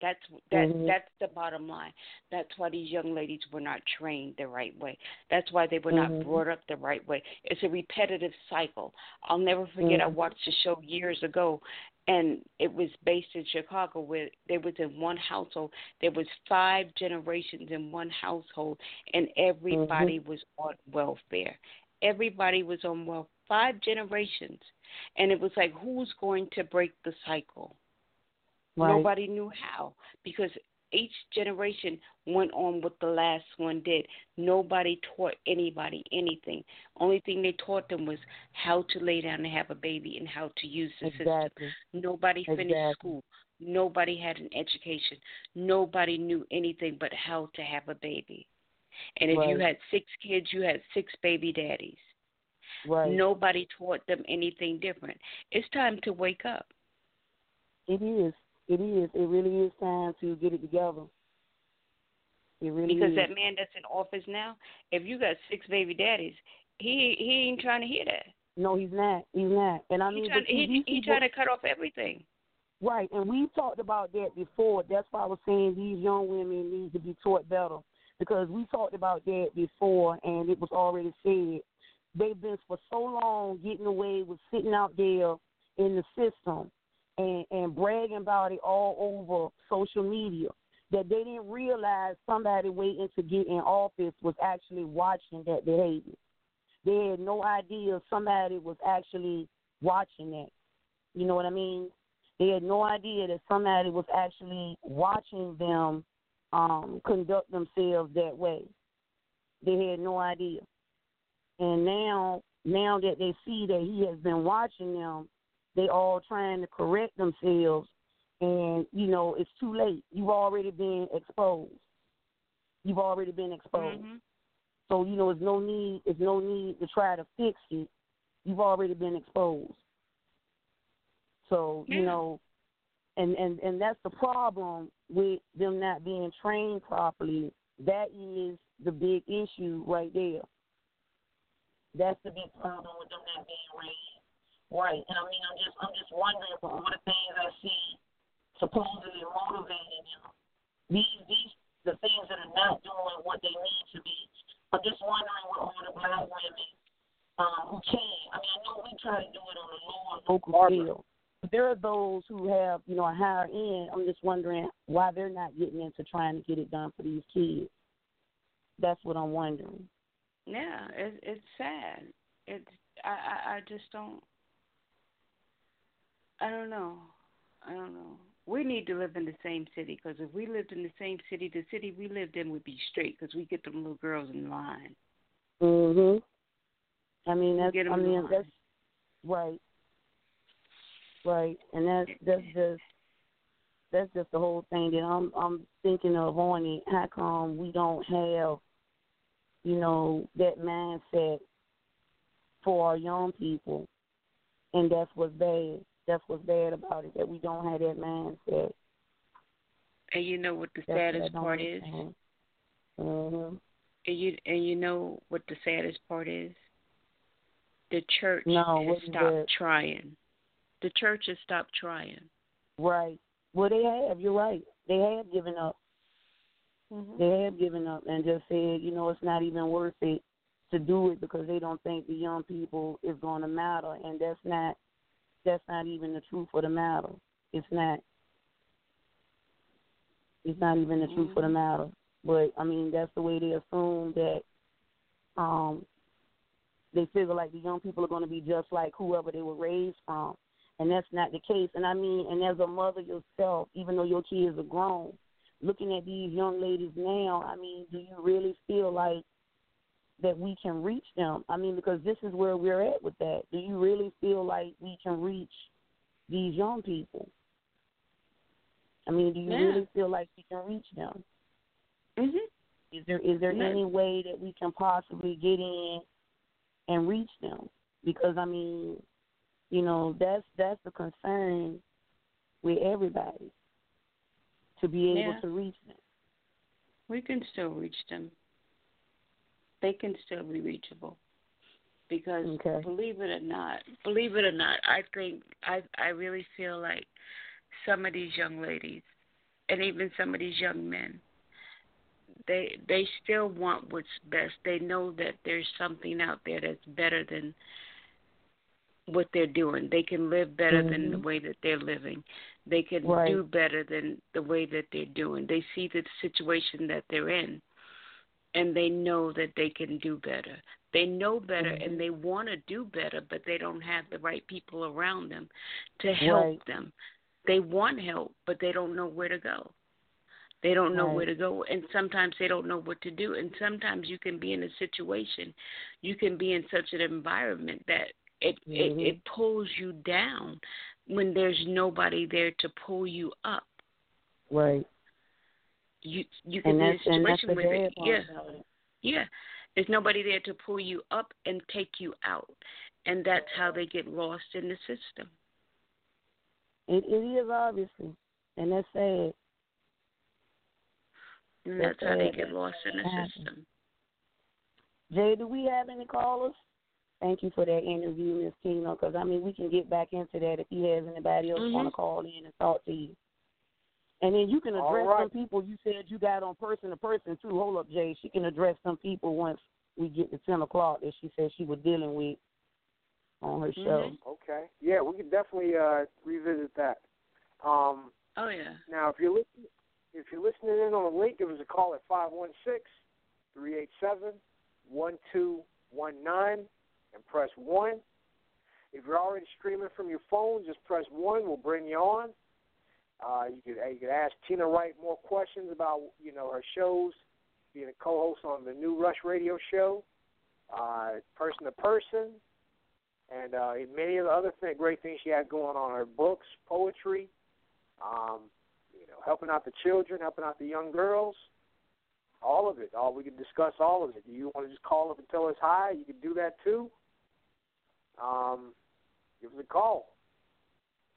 That's that. Mhm. That's the bottom line. That's why these young ladies were not trained the right way. That's why they were not Mhm. brought up the right way. It's a repetitive cycle. I'll never forget. I Mhm. watched a show years ago, and it was based in Chicago, where there was in one household there was five generations in one household, and everybody Mm-hmm. was on welfare. Everybody was on welfare. Five generations, and it was like, who's going to break the cycle? Right. Nobody knew how because each generation went on what the last one did. Nobody taught anybody anything. Only thing they taught them was how to lay down and have a baby and how to use the Exactly. system. Nobody finished Exactly. school. Nobody had an education. Nobody knew anything but how to have a baby. And if you had six kids, you had six baby daddies. Right. Nobody taught them anything different. It's time to wake up. It is. It is. It really is time to get it together. It really Because is. that man that's in office now, if you got six baby daddies, he he ain't trying to hear that. No, he's not. He's not. And I He mean, trying he he people- trying to cut off everything. Right, and we talked about that before. That's why I was saying these young women need to be taught better because we talked about that before, and it was already said. They've been for so long getting away with sitting out there in the system, and and bragging about it all over social media that they didn't realize somebody waiting to get in office was actually watching that behavior. They had no idea somebody was actually watching that. You know what I mean? They had no idea that somebody was actually watching them um, conduct themselves that way. They had no idea. And now, now that they see that he has been watching them, they all trying to correct themselves and you know it's too late. You've already been exposed. You've already been exposed. Mm-hmm. So you know, it's no need. It's no need to try to fix it. You've already been exposed. So Yeah. you know, and and and that's the problem with them not being trained properly. That is the big issue right there. That's the big problem with them not being raised right. And I mean, I'm just I'm just wondering for all the things I see supposedly motivating them. These these the things that are not doing what they need to be. I'm just wondering what all the black women um, who can. I mean, I know we try to do it on a lower local scale. But there are those who have, you know, a higher end. I'm just wondering why they're not getting into trying to get it done for these kids. That's what I'm wondering. Yeah, it, it's sad. It's I, I I just don't. I don't know. I don't know. We need to live in the same city because if we lived in the same city, the city we lived in would be straight because we get them little girls in line. Mhm. I mean that's I mean that's right. Right. And that's that's just that's just the whole thing that I'm I'm thinking of on it. How come we don't have, you know, that mindset for our young people and that's what's bad. That's what's bad about it, that we don't have that mindset. And you know what the That's saddest don't part is? Mhm. And you and you know what the saddest part is? The church No, has what stopped that? trying. The church has stopped trying. Right. Well, they have. You're right. They have given up. Mm-hmm. They have given up and just said, you know, it's not even worth it to do it because they don't think the young people is going to matter, and that's not that's not even the truth of the matter. It's not. It's not even the truth of the matter. But I mean, that's the way they assume that. Um, they figure like the young people are going to be just like whoever they were raised from, and that's not the case. And I mean, and as a mother yourself, even though your kids are grown, looking at these young ladies now, I mean, do you really feel like that we can reach them? I mean, because this is where we're at with that. Do you really feel like we can reach these young people? I mean, do you Yeah. really feel like we can reach them? Mhm. Is there is there Yeah. any way that we can possibly get in and reach them? Because I mean, you know, that's that's the concern with everybody to be able Yeah. to reach them. We can still reach them. They can still be reachable. Because Okay. believe it or not, believe it or not, I think I I really feel like some of these young ladies and even some of these young men they they still want what's best. They know that there's something out there that's better than what they're doing. They can live better than the Mhm. way that they're living. They can Right. do better than the way that they're doing. They see the situation that they're in and they know that they can do better. They know better Mhm. and they want to do better, but they don't have the right people around them to help Right. them. They want help, but they don't know where to go. They don't know Right. where to go, and sometimes they don't know what to do. And sometimes you can be in a situation, you can be in such an environment that it Mhm. it, it pulls you down when there's nobody there to pull you up. Right. You you can And be in a situation where bad yeah it. yeah, there's nobody there to pull you up and take you out, and that's how they get lost in the system. It it is obviously. And that's sad. And That's that's how they get lost in the Happens. system. Jay, do we have any callers? Thank you for that interview, Miss Kino, because I mean we can get back into that if he has anybody else Mhm. want to call in and talk to you. And then you can address right. some people you said you got on person to person too. Hold up, Jay. She can address some people once we get to ten o'clock that she said she was dealing with on her show. Mhm. Okay. Yeah, we can definitely uh, revisit that. Um, oh yeah. Now, if you're listening, if you're listening in on a link, give us a call at 516-387-1219 and press one. If you're already streaming from your phone, just press one. We'll bring you on. Uh, you could you could ask Tina Wright more questions about you know her shows, being a co-host on the new Rush Radio show, uh, person to person, and uh, many of the other th- great things she has going on. Her books, poetry, um, you know, helping out the children, helping out the young girls, all of it. All we can discuss all of it. Do you want to just call up and tell us hi? You can do that too. Um, give us a call.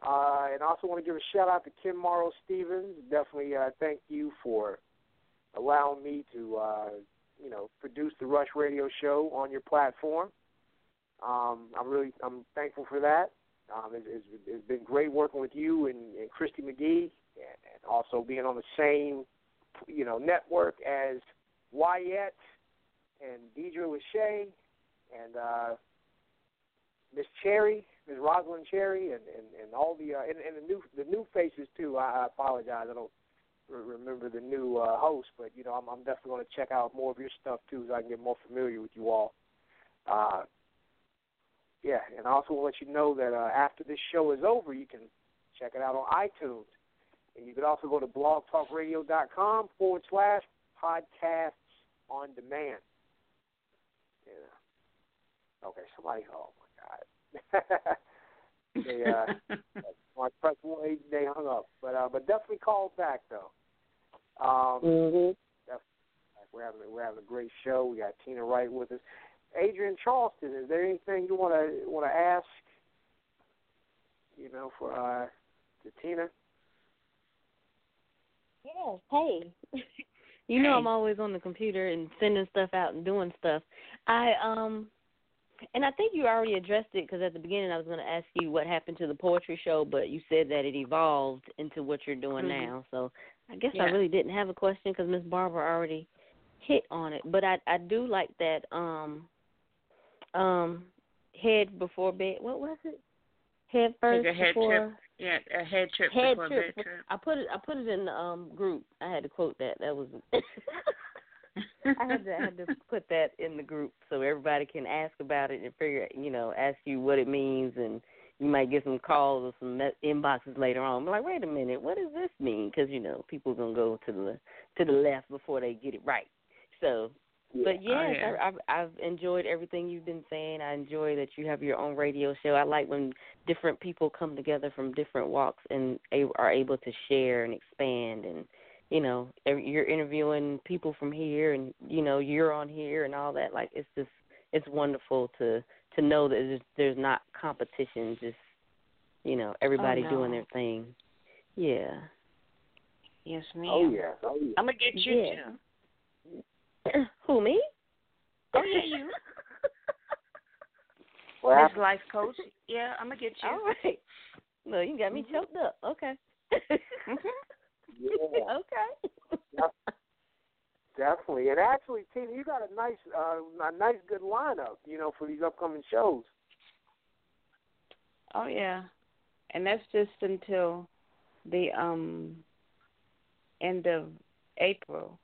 Uh, and I also want to give a shout out to Kim Morrow Stevens. Definitely uh, thank you for allowing me to, uh, you know, produce the Rush Radio Show on your platform. Um, I'm really I'm thankful for that. Um, it, it's, it's been great working with you and, and Christy McGee, and, and also being on the same, you know, network as Wyatt and Deidre Lachey and uh, Miss Cherry, Miss Rosalind Cherry, and, and, and all the uh, and, and the new the new faces too. I, I apologize, I don't re- remember the new uh, host, but you know I'm, I'm definitely going to check out more of your stuff too, so I can get more familiar with you all. Uh, yeah, and I also want to let you know that uh, after this show is over, you can check it out on iTunes. And you can also go to blogtalkradio.com forward slash podcasts on demand. Yeah. Okay, somebody, oh my God. they, uh, my press one, they hung up. But, uh, but definitely call back, though. Um, mm-hmm. We're having, we're having a great show. We got Tina Wright with us. Adrienne Charleston, is there anything you want to want to ask? You know, for uh, to Tina. Yes. Hey. you know I'm always on the computer and sending stuff out and doing stuff. I um, and I think you already addressed it because at the beginning I was going to ask you what happened to the poetry show, but you said that it evolved into what you're doing Mhm. now. So I guess Yeah. I really didn't have a question because Miss Barbara already hit on it. But I I do like that um um head before bed. What was it? Head first head before trip. Yeah, a head trip head before trip. bed trip. I put it I put it in the um group. I had to quote that. That was I had to I had to put that in the group so everybody can ask about it and figure you know ask you what it means and you might get some calls or some me- inboxes later on. I'm like, wait a minute, what does this mean? Because you know people are gonna go to the to the left before they get it right. So, but yes, Oh, yeah. I, I've I've enjoyed everything you've been saying. I enjoy that you have your own radio show. I like when different people come together from different walks and are able to share and expand and you know you're interviewing people from here and you know you're on here and all that like it's just it's wonderful to to know that there's, there's not competition just you know everybody no. doing their thing yeah Yes, ma'am. Oh yeah. Oh yeah. I'm gonna get you Yeah. too. who me Oh yeah, you. What Miss? Life Coach. Yeah, I'm gonna get you. all right no you got me Mhm. choked up okay Mhm. Yeah. okay Definitely, and actually, Tina, you got a nice, uh, a nice good lineup, you know, for these upcoming shows. Oh yeah, and that's just until the um end of April,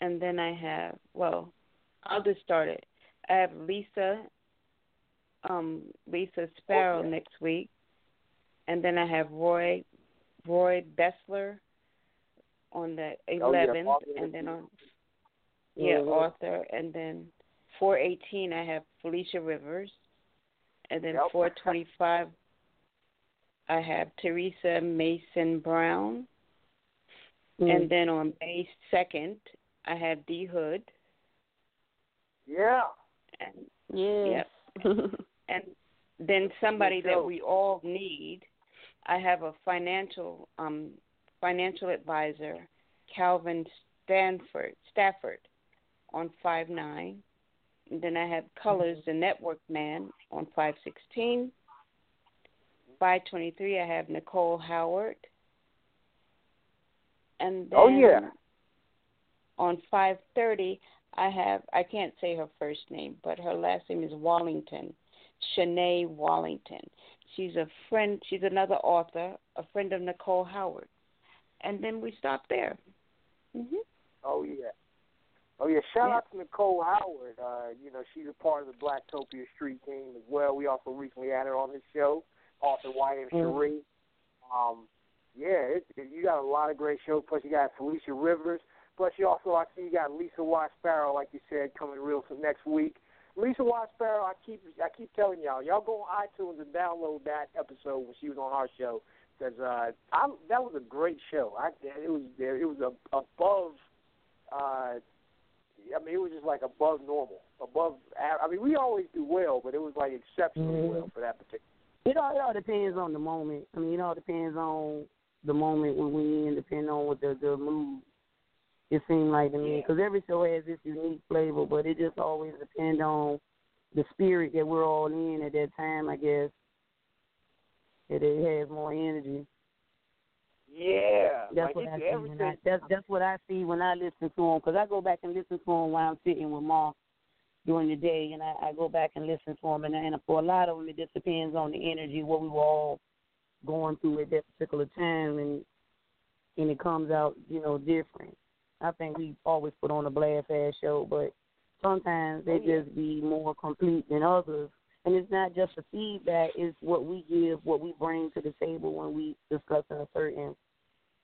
and then I have well, I'll just start it. I have Lisa, um, Lisa Sparrow Okay. next week, and then I have Roy, Roy Bessler on the Oh, yeah, and then on yeah Mhm. Arthur, and then four eighteen I have Felicia Rivers, and then Yep. four twenty five I have Teresa Mason Brown, Mm. and then on May second I have D Hood, Yeah. and yes and then somebody that we all need. I have a financial um financial advisor, Calvin Stanford Stafford, on five nine. And then I have Colors, the Network Man, on five sixteen. Five twenty three, I have Nicole Howard. And then Oh, yeah. on five thirty, I have I can't say her first name, but her last name is Wallington, Shanae Wallington. She's a friend. She's another author a friend of Nicole Howard, and then we stopped there. Mhm. Oh yeah. Oh yeah, shout Yeah. out to Nicole Howard. Uh, you know, she's a part of the Blacktopia Street team as well. We also recently had her on this show, author Y.M. Mhm. Cherie. Um, yeah, it, it, you got a lot of great shows. Plus, you got Felicia Rivers. Plus, you also I see you got Lisa Watt Sparrow, like you said, coming real soon next week. Lisa Watt Sparrow, I keep I keep telling y'all, y'all go on iTunes and download that episode when she was on our show because uh, I that was a great show. I it was there it was a, above. Uh, I mean, it was just like above normal, above. I mean, we always do well, but it was like exceptionally Mhm. well for that particular. It all it all depends on the moment. I mean, it all depends on the moment when we in, depending on what the the mood. It seemed like to me because every show has its unique flavor, but it just always depends on the spirit that we're all in at that time. I guess that it has more energy. Yeah, That's like what I see. When. I, that's that's what I see when I listen to them. Because I go back and listen to them while I'm sitting with mom during the day, and I, I go back and listen to them. And, and for a lot of them, it just depends on the energy, what we were all going through at that particular time, and and it comes out, you know, different. I think we always put on a blast ass show, but sometimes they Oh, yeah. just be more complete than others. And it's not just the feedback; it's what we give, what we bring to the table when we discussing a certain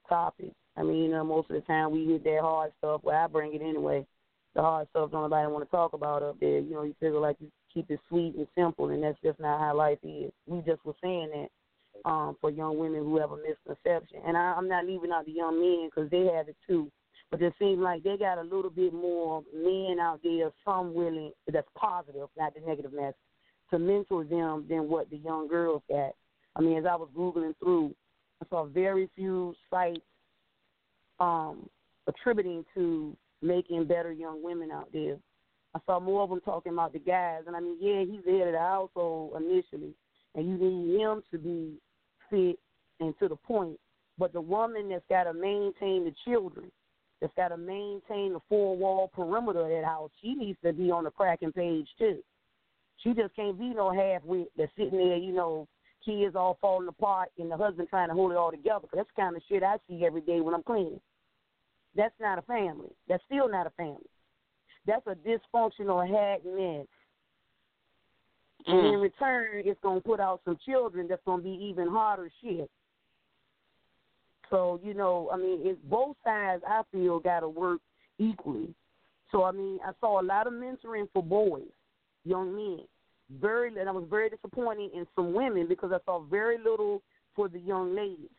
topic. I mean, you know, most of the time we hit that hard stuff. Well, I bring it anyway. The hard stuff don't nobody want to talk about up there. You know, you figure like you keep it sweet and simple, and that's just not how life is. We just were saying that um, for young women who have a misconception, and I, I'm not leaving out the young men because they have it too. But it seems like they got a little bit more men out there, some willing that's positive, not the negative mess, to mentor them than what the young girls got. I mean, as I was googling through, I saw very few sites um, attributing to making better young women out there. I saw more of them talking about the guys, and I mean, yeah, he's the head of the household initially, and you need him to be fit and to the point. But the woman that's got to maintain the children, that's got to maintain the four wall perimeter of that house, she needs to be on the cracking page too. She just can't be no half wit that's sitting there, you know, kids all falling apart and the husband trying to hold it all together. that's the kind of shit I see every day when I'm cleaning. That's not a family. That's still not a family. That's a dysfunctional hack mess. And in mm. return, it's going to put out some children that's going to be even harder shit. So, you know, I mean, it's both sides, I feel, got to work equally. So, I mean, I saw a lot of mentoring for boys, young men. Very, and I was very disappointed in some women because I saw very little for the young ladies.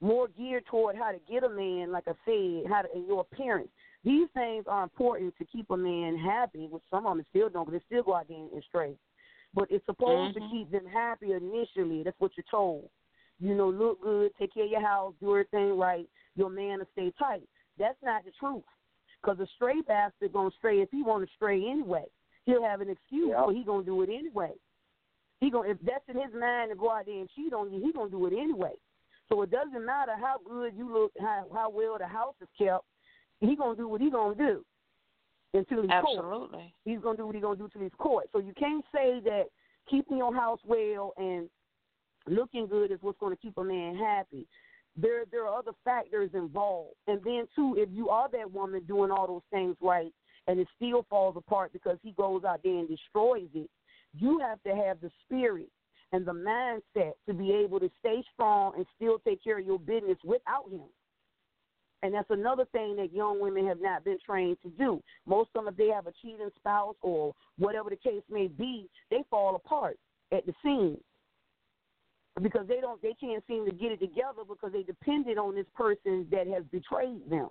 More geared toward how to get a man, like I said, how to, and your appearance. These things are important to keep a man happy, which some of them still don't, but they still go out there and stray. But it's supposed Mhm. to keep them happy initially. That's what you're told. You know, look good, take care of your house, do everything right. Your man will stay tight. That's not the truth. Because a stray bastard gonna stray if he want to stray anyway. He'll have an excuse, Yep. but he gonna do it anyway. He gonna if that's in his mind to go out there and cheat on you, he gonna do it anyway. So it doesn't matter how good you look, how how well the house is kept. He gonna do what he gonna do until he's caught Absolutely. he's gonna do what he's gonna do till he's caught. So you can't say that keeping your house well and looking good is what's gonna keep a man happy. There there are other factors involved. And then too, if you are that woman doing all those things right and it still falls apart because he goes out there and destroys it, you have to have the spirit and the mindset to be able to stay strong and still take care of your business without him. And that's another thing that young women have not been trained to do. Most of them, if they have a cheating spouse or whatever the case may be, they fall apart at the seams because they don't, they can't seem to get it together because they depended on this person that has betrayed them.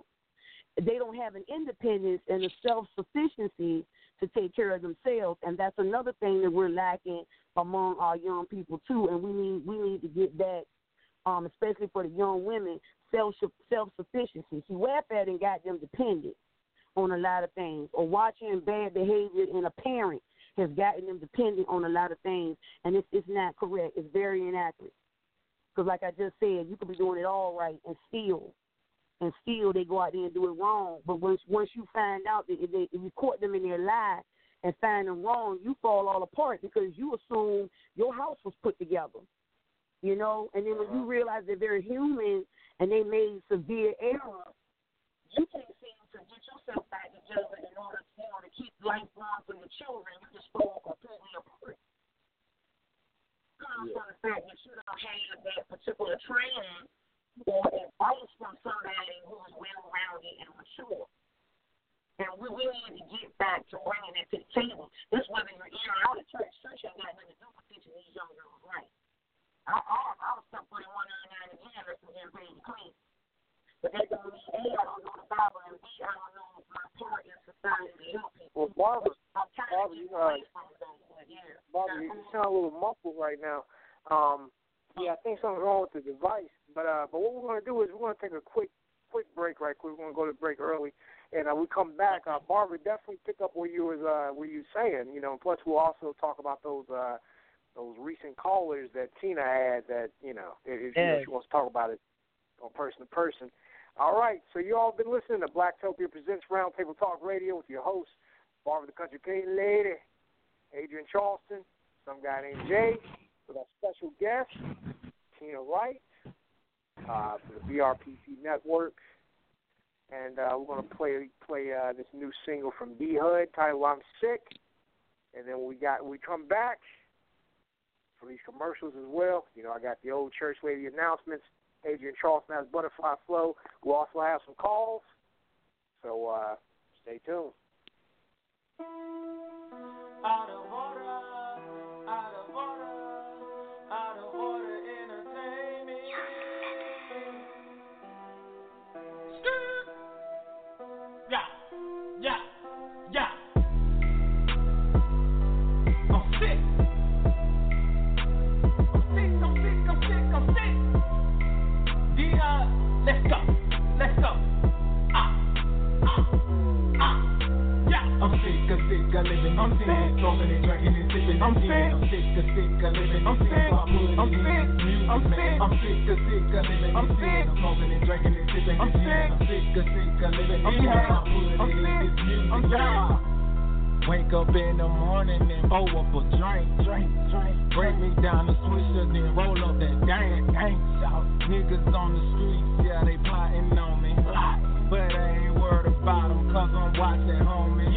They don't have an independence and a self sufficiency to take care of themselves, and that's another thing that we're lacking among our young people too. And we need we need to get that um, especially for the young women, self self sufficiency. See, welfare done got them dependent on a lot of things, or watching bad behavior in a parent has gotten them dependent on a lot of things, and it's it's not correct. It's very inaccurate. Because, like I just said, you could be doing it all right and still, and still they go out there and do it wrong. But once once you find out that if, they, if you caught them in their lie and find them wrong, you fall all apart because you assume your house was put together You know, and then when you uh-huh. realize that they're very human and they made severe errors, you can't get yourself back together in order, you know, to keep life going for your children. You just fall completely apart. Comes from the fact that you don't have that particular training or advice from somebody who's well-rounded and mature. And we, we need to get back to bringing it to the table. This whether you're in or out of church. Church ain't got nothing to do with teaching these young girls right. I, I, I was stuck putting one nine nine again. That's some campaign clean. But that don't mean A, I don't know the Bible, and B, I don't know my part in society to help people. Well, Barbara, I'm trying Barbara, to you get know, away from those, yeah. Barbara, you sound a little muffled right now. Um, yeah, I think something's wrong with the device. But uh, but what we're going to do is we're going to take a quick quick break right quick. We're going to go to break early, and uh, we come back. Uh, Barbara, definitely pick up where you was uh, where you saying. You know, plus we'll also talk about those uh, those recent callers that Tina had. That you know, if, if you know, she wants to talk about it on person to person. All right, so you all been listening to Blacktopia Presents Roundtable Talk Radio with your host, Barbara the Country Painting Lady, Adrienne Charleston, some guy named Jay, with our special guest, Tina Wright, uh, for the BRPP Network. And uh, we're going to play play uh, this new single from D Hood titled I'm Sick. And then we got we come back for these commercials as well. You know, I got the old church lady announcements. Adrienne Charleston has Butterfly Flow. We'll also have some calls. So uh, stay tuned. Out of order, out of order, out of order sick of sick of living I'm sick. Smoking and drinking and sipping I'm sick. I'm sick of sick of living I'm sick. I'm sick. I'm sick. I'm sick of sick of living I'm sick. Smoking and drinking and sipping I'm sick. I'm sick of sick of living I'm sick. I'm sick. I'm sick. Wake up in the morning and pour up a drink, drink, drink. Break me down the swisher, then roll up that dang, dang. Niggas on the streets, yeah, they plotting on me. But I ain't worried about them, cause I'm watching, homie.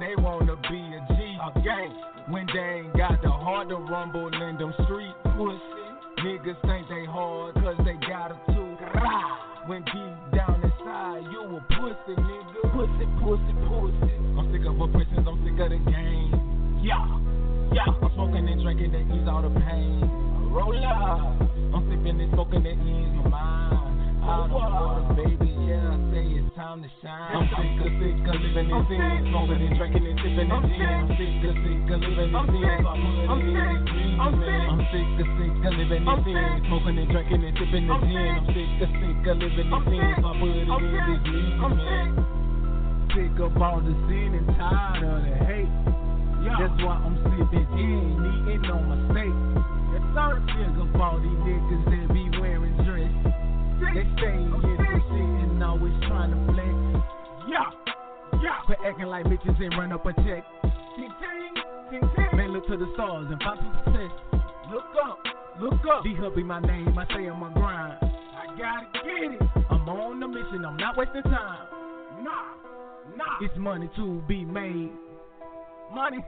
They wanna be a G, a gang. When they ain't got the heart to rumble in them street pussy. Niggas think they hard, cause they got a two. When deep down inside, you a pussy, nigga. Pussy, pussy, pussy. I'm sick of oppressions, I'm sick of the game. Yeah, yeah. I'm smoking and drinking to ease all the pain. Roll up. I'm sipping and smoking to ease my mind. Out of water, baby, time to shine. I'm sick of sick of living in sin, smoking and drinking and sipping in sin. I'm sick of sick of living in sin, so I put it in this music. I'm sick of sick of living in sin, smoking and drinking and sipping in sin. I'm sick of sick of living in sin, so I put it in this music, man. Sick of all the sin and tired of the hate. That's why I'm sipping in, eating on my steak. Yes, sir. Sick of all these niggas that be wearing dress. They stay in the shit and always trying to flex. Yeah, yeah. Quit acting like bitches and run up a check. Man, look to the stars and find some success. Look up, look up. D Hood be my name, I say I'm on grind. I gotta get it. I'm on the mission, I'm not wasting time. Nah, nah. It's money to be made. Money,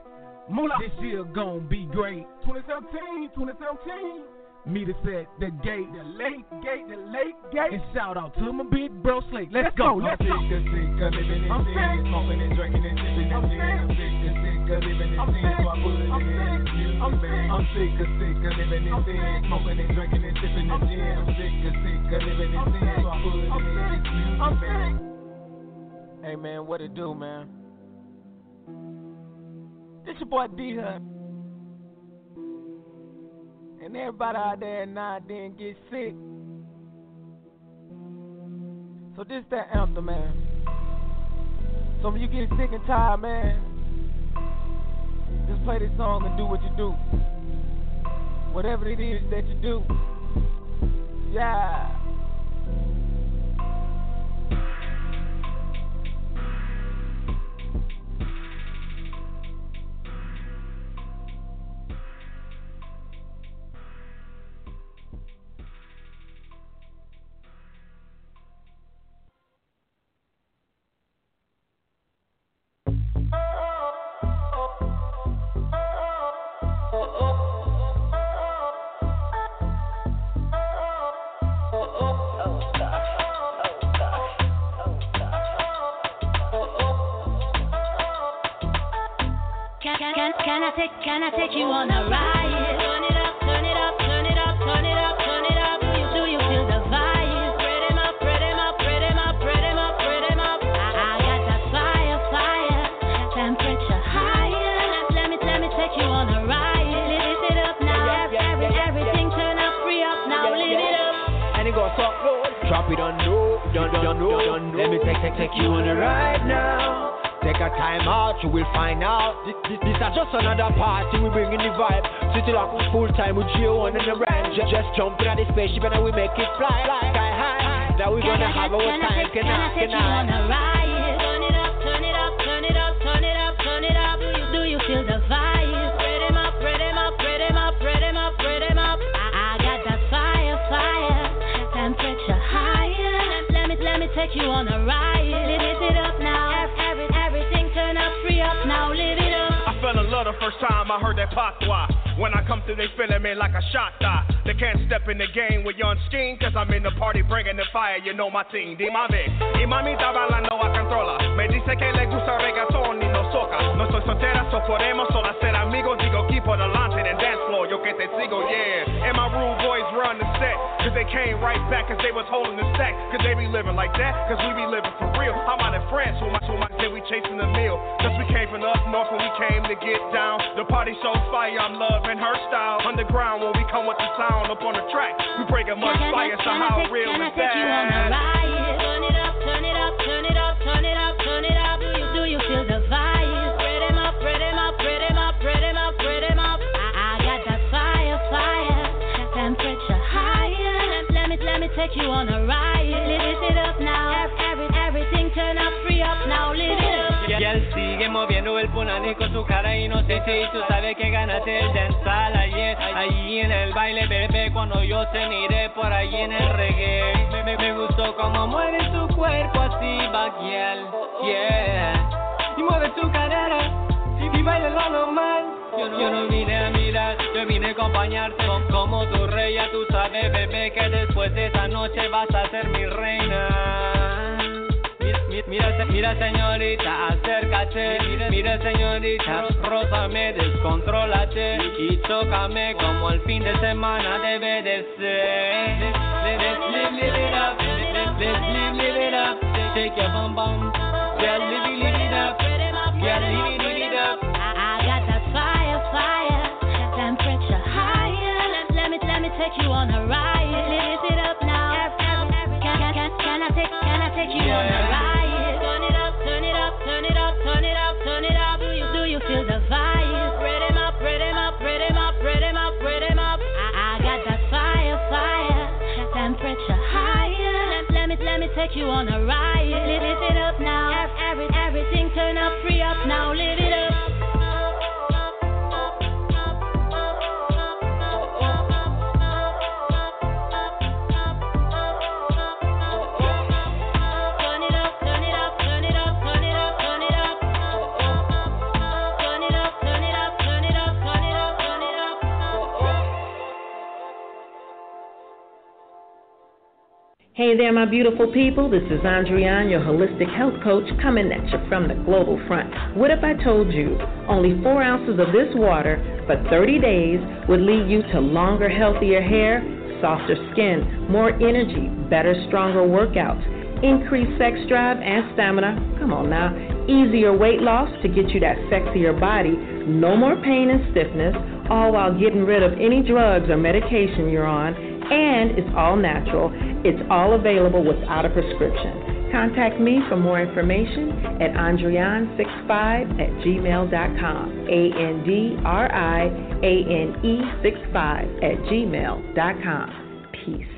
moolah. This year gon' be great. 2017, 2017. Me to set the gate, the late gate, the late gate. And shout out to my big bro Slate. Let's, go, let's go. I'm sick of sick of living in sin, smoking and drinking and sipping in sin. I'm sick of sick of living in sin, so I put it in this music, man. I'm sick of sick of living in sin, smoking and drinking and sipping in sin. I'm sick of sick of living in sin, so I put it in this music, man. Hey man, what it do, man? This your boy D Hood. And everybody out there now and then get sick. So this that anthem, man. So when you get sick and tired, man, just play this song and do what you do. Whatever it is that you do. Yeah. mueve tu cuerpo así, baguial, yeah. Y mueve tu cadera y baila lo normal. Yo no, vine a mirar, yo vine a acompañarte. Como tu rey, ya tú sabes, bebé, que después de esta noche vas a ser mi reina. Mira, mira señorita, acércate. Mira señorita, rózame, descontrólate. Y chócame como el fin de semana debe de ser. Let's live, live it up. Take your bum bum. Well, live it let me take you on a ride. Live, it up now. Every, everything turn up, free up now. Live it up. Hey there, my beautiful people. This is Andrian, your holistic health coach, coming at you from the global front. What if I told you only four ounces of this water for 30 days would lead you to longer, healthier hair, softer skin, more energy, better, stronger workouts, increased sex drive and stamina? Come on now. Easier weight loss to get you that sexier body, no more pain and stiffness, all while getting rid of any drugs or medication you're on and it's all natural. It's all available without a prescription. Contact me for more information at andrian65 at gmail.com. A-N-D-R-I-A-N-E 65 at gmail.com. Peace.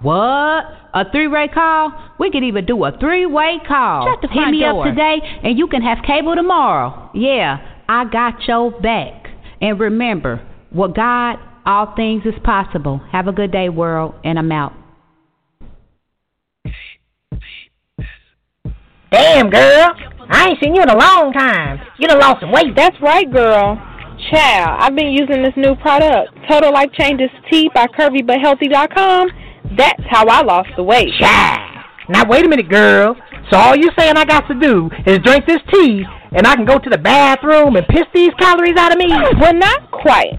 What? A three-way call? We could even do a three-way call. Shut the Hit front me door. up today and you can have cable tomorrow. Yeah, I got your back. And remember, with God, all things is possible. Have a good day, world, and I'm out. Damn, girl. I ain't seen you in a long time. You done lost some weight. That's right, girl. Child, I've been using this new product, Total Life Changes Tea by CurvyButHealthy.com. That's how I lost the weight. Child. Now, wait a minute, girl. So all you're saying I got to do is drink this tea, and I can go to the bathroom and piss these calories out of me? Well, not quite.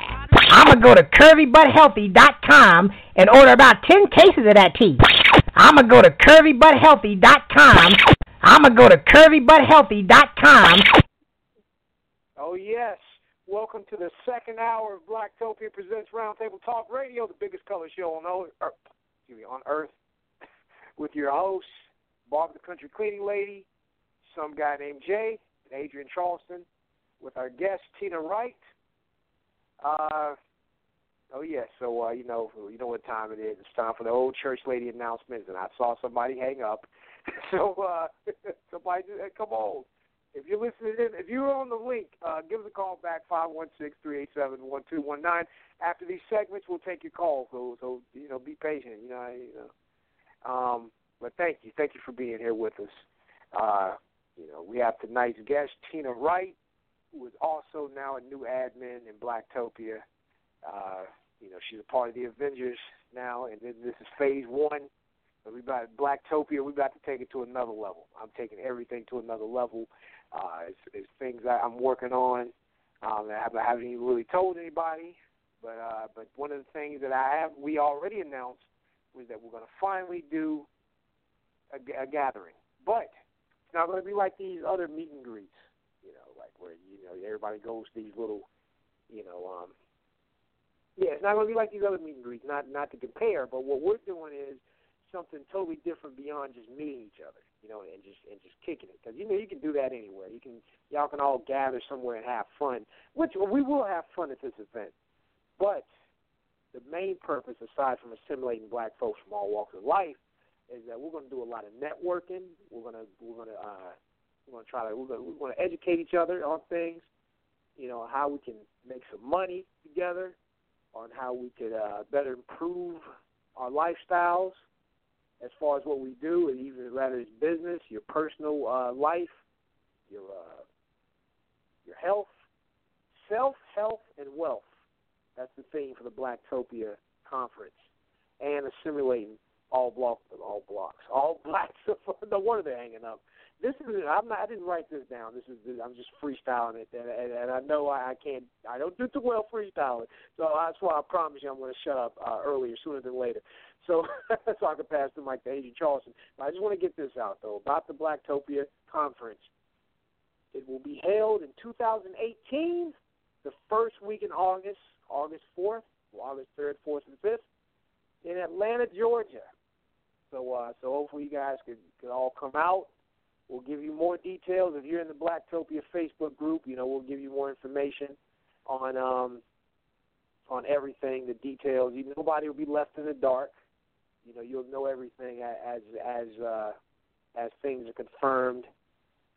I'm going to go to curvybuthealthy.com and order about 10 cases of that tea. I'm going to go to curvybuthealthy.com. I'm going to go to curvybuthealthy.com. Oh, yes. Welcome to the second hour of Blacktopia Presents Roundtable Talk Radio, the biggest color show on earth, me, on earth, with your hosts, Bob the Country Cleaning Lady, some guy named Jay, and Adrienne Charleston, with our guest, Tina Wright. Uh, oh yeah, so uh, you know, you know what time it is. It's time for the old church lady announcements, and I saw somebody hang up. so uh, somebody, come on. If you're listening in, if you're on the link, uh, give us a call back five one six three eight seven one two one nine. After these segments, we'll take your call. So so you know, be patient. You know, you know. Um, but thank you, thank you for being here with us. Uh, you know, we have tonight's guest, Tina Wright who is also now a new admin in Blacktopia. Uh, you know, she's a part of the Avengers now, and then this is phase one. We about Blacktopia. We about to take it to another level. I'm taking everything to another level. Uh, it's, it's things that I'm working on. Um, I haven't, I haven't even really told anybody, but uh, but one of the things that I have we already announced was that we're going to finally do a, a gathering, but it's not going to be like these other meet and greets where you know everybody goes to these little, you know, um, yeah, it's not going to be like these other meet and greets. Not not to compare, but what we're doing is something totally different beyond just meeting each other, you know, and just and just kicking it. Because you know you can do that anywhere. You can y'all can all gather somewhere and have fun, which we will have fun at this event. But the main purpose, aside from assimilating black folks from all walks of life, is that we're going to do a lot of networking. We're going to we're going to uh, we're to try to we're to, we're going to educate each other on things, you know, how we can make some money together, on how we could uh, better improve our lifestyles as far as what we do, and even whether it's business, your personal uh, life, your uh, your health, self, health, and wealth. That's the theme for the Blacktopia conference, and assimilating all blocks, all blocks, all blacks. no wonder they're hanging up this is I'm not I didn't write this down. This is I'm just freestyling it, and, and, and I know I, I can't I don't do too well freestyling. So that's why I promise you I'm going to shut up uh, earlier sooner than later. So so I can pass the mic to Adrienne Charleston. But I just want to get this out though about the Blacktopia conference. It will be held in 2018, the first week in August, August 4th, August 3rd, 4th, and 5th, in Atlanta, Georgia. So uh, so hopefully you guys could, could all come out We'll give you more details if you're in the Blacktopia Facebook group. You know, we'll give you more information on um, on everything, the details. You, nobody will be left in the dark. You know, you'll know everything as as uh, as things are confirmed,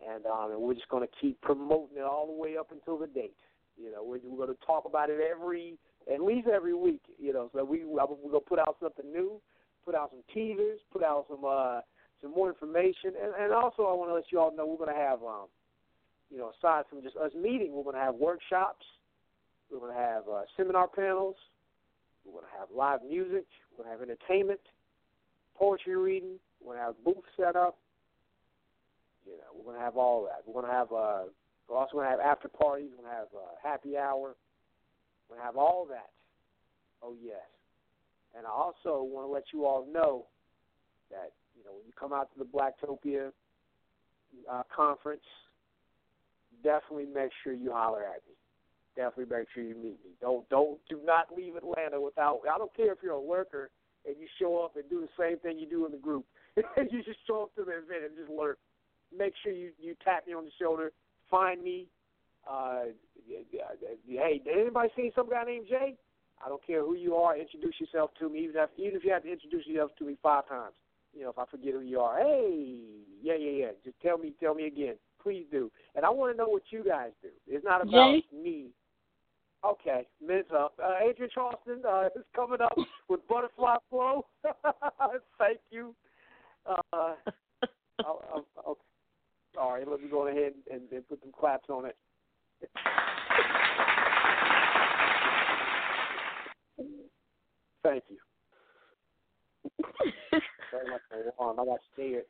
and um, and we're just going to keep promoting it all the way up until the date. You know, we're, we're going to talk about it every at least every week. You know, so we we're going to put out something new, put out some teasers, put out some. uh some more information. And, and also, I want to let you all know we're going to have, um, you know, aside from just us meeting, we're going to have workshops. We're going to have uh, seminar panels. We're going to have live music. We're going to have entertainment, poetry reading. We're going to have booths set up. You know, we're gonna have all that. We're gonna have uh, we're also gonna have after parties. We're gonna have uh, happy hour. We're gonna have all that. Oh yes. And I also want to let you all know that you know when you come out to the Blacktopia uh, conference, definitely make sure you holler at me. Definitely make sure you meet me. Don't don't do not leave Atlanta without. I don't care if you're a worker and you show up and do the same thing you do in the group. you just show up to the event and just lurk. Make sure you you tap me on the shoulder. Find me. Uh, hey, did anybody see some guy named Jay? I don't care who you are. Introduce yourself to me, even if even if you have to introduce yourself to me five times. You know, if I forget who you are, hey, yeah, yeah, yeah. Just tell me, tell me again, please do. And I want to know what you guys do. It's not about Jay? me. Okay, minutes up. Uh, Adrienne Charleston uh, is coming up with Butterfly Flow. Thank you. Uh, I'll, I'll, I'll, sorry, let me go ahead and, and put some claps on it. Thank you. Very much for warm. I got scared.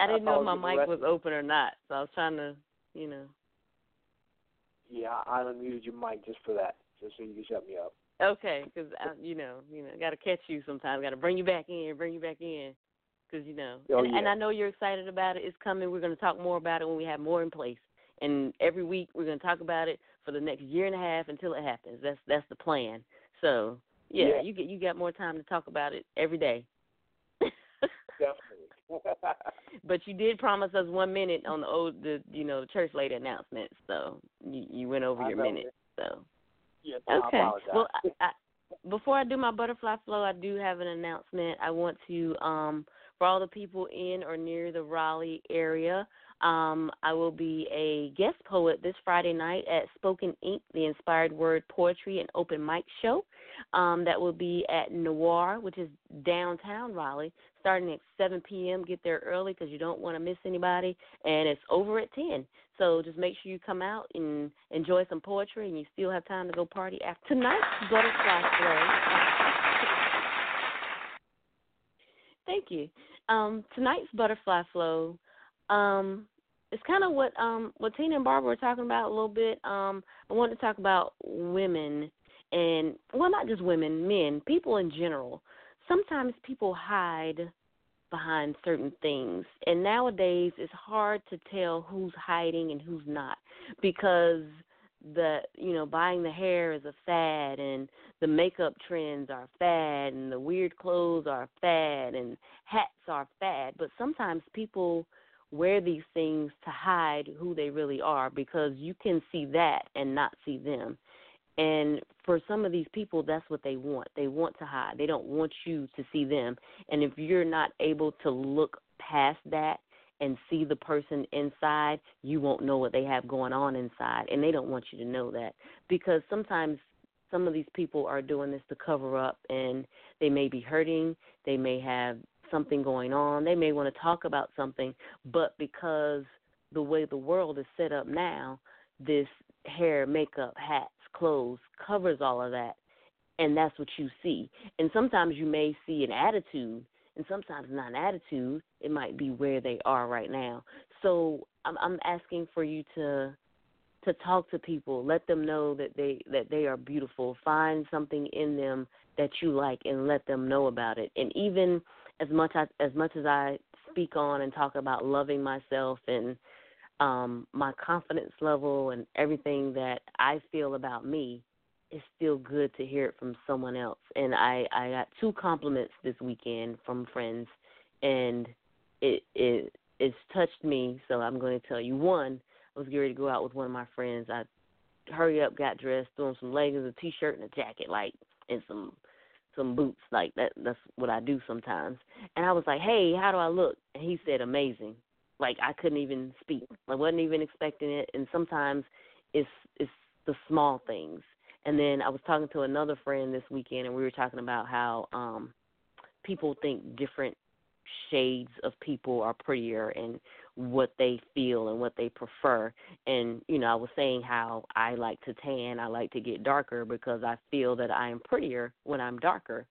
I didn't know if my mic was open or not, so I was trying to, you know. Yeah, I unmuted your mic just for that, just so you can shut me up. Okay, because you know, you know, got to catch you sometimes. Got to bring you back in, bring you back in, because you know. Oh, and, and. I know you're excited about it. It's coming. We're going to talk more about it when we have more in place. And every week we're going to talk about it for the next year and a half until it happens. That's that's the plan. So yeah, Yeah. you get you got more time to talk about it every day. Definitely. But you did promise us one minute on the old, the you know, the church lady announcement. So you, you went over I your minute. it. So yes, I okay. apologize. Well, I, I, before I do my butterfly flow, I do have an announcement. I want to, um, for all the people in or near the Raleigh area, um, I will be a guest poet this Friday night at Spoken Ink, the Inspired Word Poetry and Open Mic Show. Um, that will be at Noir, which is downtown Raleigh, starting at 7 p.m. Get there early because you don't want to miss anybody, and it's over at 10. So just make sure you come out and enjoy some poetry, and you still have time to go party after tonight's butterfly flow. Thank you. Um, tonight's butterfly flow, um, it's kind of what um what Tina and Barbara were talking about a little bit. Um, I wanted to talk about women and well, not just women, men, people in general. Sometimes people hide behind certain things, and nowadays it's hard to tell who's hiding and who's not because the you know buying the hair is a fad and the makeup trends are fad and the weird clothes are fad and hats are fad. But sometimes people wear these things to hide who they really are because you can see that and not see them. And for some of these people that's what they want. They want to hide. They don't want you to see them. And if you're not able to look past that and see the person inside, you won't know what they have going on inside. And they don't want you to know that because sometimes some of these people are doing this to cover up and they may be hurting, they may have something going on, they may want to talk about something, but because the way the world is set up now, this hair, makeup, hats, clothes covers all of that. And that's what you see. And sometimes you may see an attitude and sometimes not an attitude it might be where they are right now so i'm i'm asking for you to to talk to people let them know that they that they are beautiful find something in them that you like and let them know about it and even as much as as much as i speak on and talk about loving myself and um my confidence level and everything that i feel about me it's still good to hear it from someone else. And I I got two compliments this weekend from friends, and it it it's touched me. So I'm going to tell you. One, I was getting ready to go out with one of my friends. I hurry up, got dressed, threw on some leggings, a t-shirt, and a jacket, like and some some boots. Like that. That's what I do sometimes. And I was like, Hey, how do I look? And he said, Amazing. Like I couldn't even speak. I wasn't even expecting it. And sometimes it's it's the small things and then I was talking to another friend this weekend, and we were talking about how um people think different shades of people are prettier and what they feel and what they prefer. And you know, I was saying how I like to tan, I like to get darker because I feel that I am prettier when I'm darker.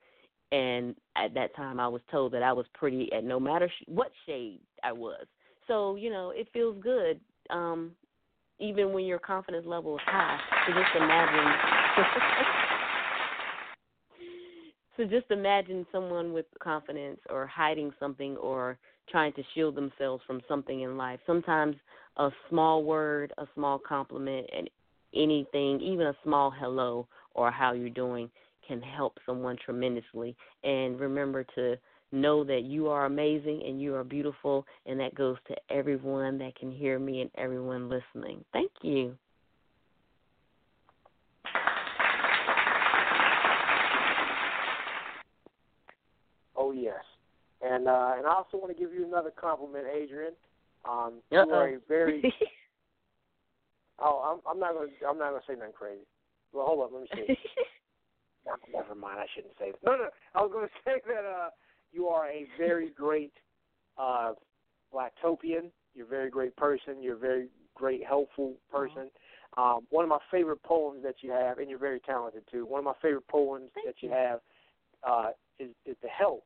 And at that time, I was told that I was pretty at no matter sh- what shade I was. So you know, it feels good, um, even when your confidence level is high. So just imagine. so just imagine someone with confidence or hiding something or trying to shield themselves from something in life. Sometimes a small word, a small compliment, and anything, even a small hello or how you're doing, can help someone tremendously. And remember to know that you are amazing and you are beautiful, and that goes to everyone that can hear me and everyone listening. Thank you. Oh yes, and uh, and I also want to give you another compliment, Adrienne. Um, you Uh-oh. are a very. oh, I'm, I'm not gonna I'm not gonna say nothing crazy. Well, hold up, let me see. No, Never mind, I shouldn't say that. No, no, I was gonna say that uh, you are a very great uh, Blacktopian. You're a very great person. You're a very great, helpful person. Um, one of my favorite poems that you have, and you're very talented too. One of my favorite poems that you have uh, is, is the help,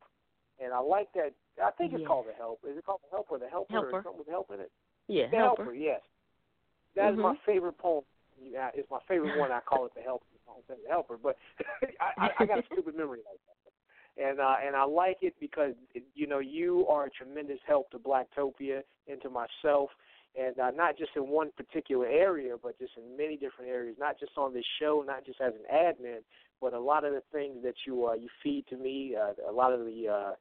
and I like that. I think it's Yeah. called the help. Is it called the help or the helper? Helper. Or something with help in it. Yeah, the helper. helper. Yes, that is my Mhm. favorite poem. It's my favorite one. I call it the helper. I don't say the helper, but I, I, I got a stupid memory like that. And uh, and I like it because it, you know you are a tremendous help to Blacktopia and to myself, and uh, not just in one particular area, but just in many different areas. Not just on this show, not just as an admin, but a lot of the things that you uh, you feed to me, uh, a lot of the uh,